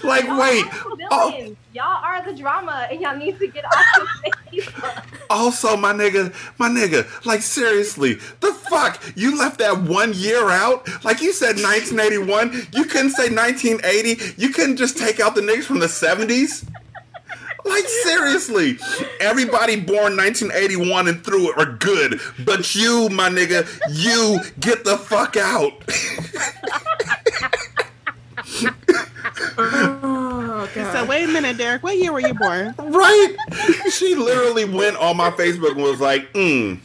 like, Y'all wait. Oh. Y'all are the drama, and y'all need to get off the Facebook. also, my nigga, my nigga, like, seriously, the fuck? You left that one year out? Like, you said 1981. You couldn't say 1980. You couldn't just take out the niggas from the 70s? Like seriously, everybody born 1981 and through it are good, but you, my nigga, you get the fuck out. Oh god. So wait a minute, Derek. What year were you born? right? She literally went on my Facebook and was like, mm.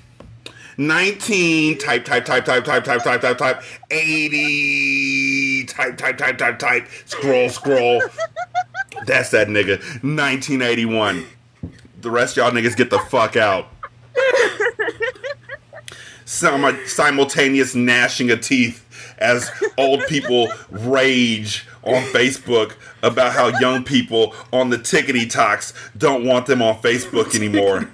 19 type type type type type type type type type 80 type type type type type scroll scroll that's that nigga 1981 the rest of y'all niggas get the fuck out Sim- simultaneous gnashing of teeth as old people rage on Facebook about how young people on the tickety talks don't want them on Facebook anymore.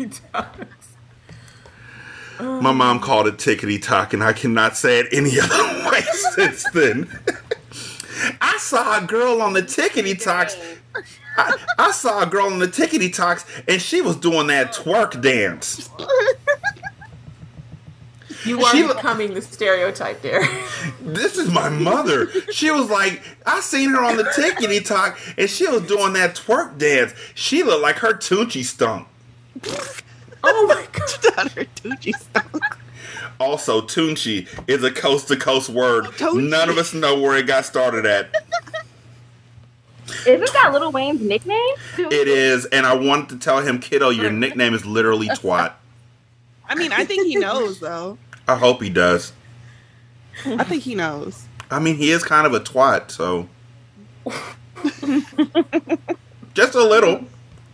My mom called it tickety talk, and I cannot say it any other way since then. I saw a girl on the tickety talks. I, I saw a girl on the tickety talks, and she was doing that twerk dance. You are She- becoming the stereotype there. This is my mother. She was like, I seen her on the tickety talk, and she was doing that twerk dance. She looked like her Tunechi stunk. oh my god. On her Tucci song. Also, Tunechi is a coast to coast word. Oh, Tunechi. None of us know where it got started at. Isn't that Lil Wayne's nickname? It is, and I wanted to tell him, kiddo, your nickname is literally twat. I mean, I think he knows though. I hope he does. I think he knows. I mean, he is kind of a twat, so. Just a little.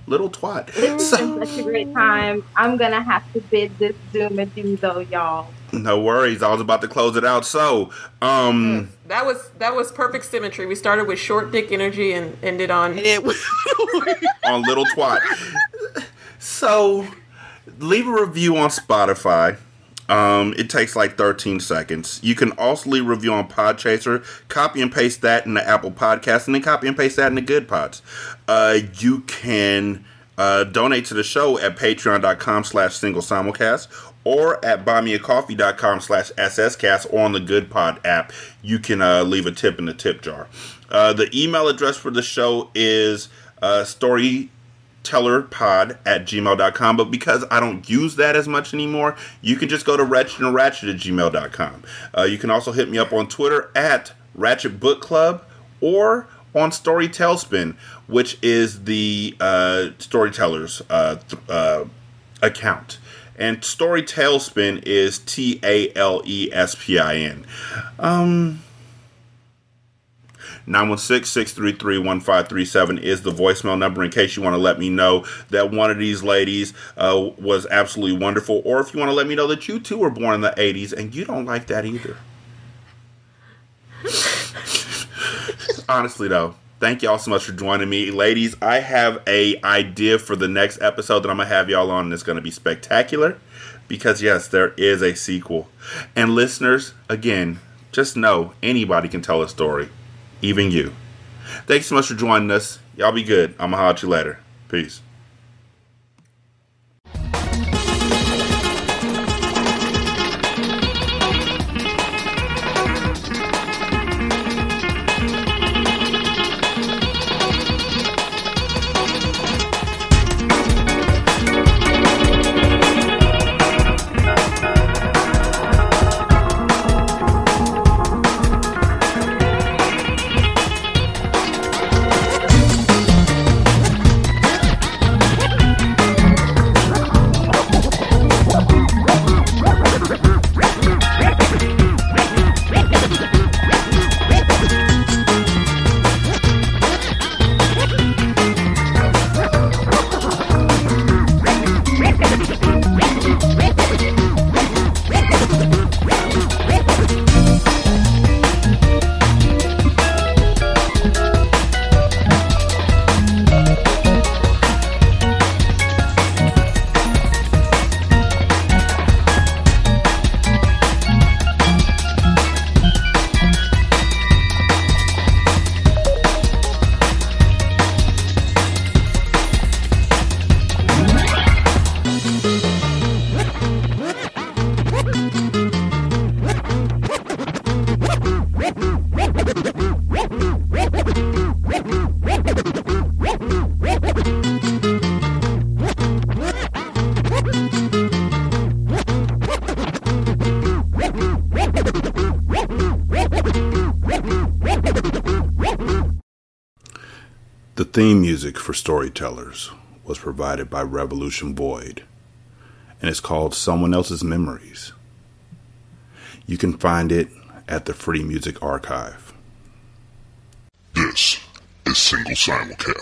Little twat. It's So, been such a great time. I'm gonna have to bid this Zoom adieu, though, y'all. no worries. I was about to close it out. So, um. That was that was perfect symmetry. We started with short dick energy and ended on it was on Little Twat. So, leave a review on Spotify. Um, it takes like 13 seconds. You can also leave a review on Podchaser. Copy and paste that in the Apple Podcast, and then copy and paste that in the Good Pods. Uh, you can uh, donate to the show at patreon.com slash single simulcast or at buymeacoffee.com slash sscast or on the Good Pod app. You can uh, leave a tip in the tip jar. Uh, the email address for the show is uh, story tellerpod at gmail.com but because i don't use that as much anymore you can just go to ratchet and ratchet at gmail.com uh, you can also hit me up on twitter at ratchet book club or on StoryTaleSpin which is the uh, storytellers uh, th- uh, account. And StoryTaleSpin is t-a-l-e-s-p-i-n um 916-633-1537 is the voicemail number in case you want to let me know that one of these ladies uh, was absolutely wonderful or if you want to let me know that you too were born in the 80s and you don't like that either. Honestly though thank y'all so much for joining me. Ladies i have a idea for the next episode that i'm gonna have y'all on and it's gonna be spectacular because yes there is a sequel. And listeners again just know anybody can tell a story even you. Thanks so much for joining us. Y'all be good. I'm gonna holler at you later. Peace. For Storytellers was provided by Revolution Void, and it's called Someone Else's Memories. You can find it at the Free Music Archive. This is Single Simulcast.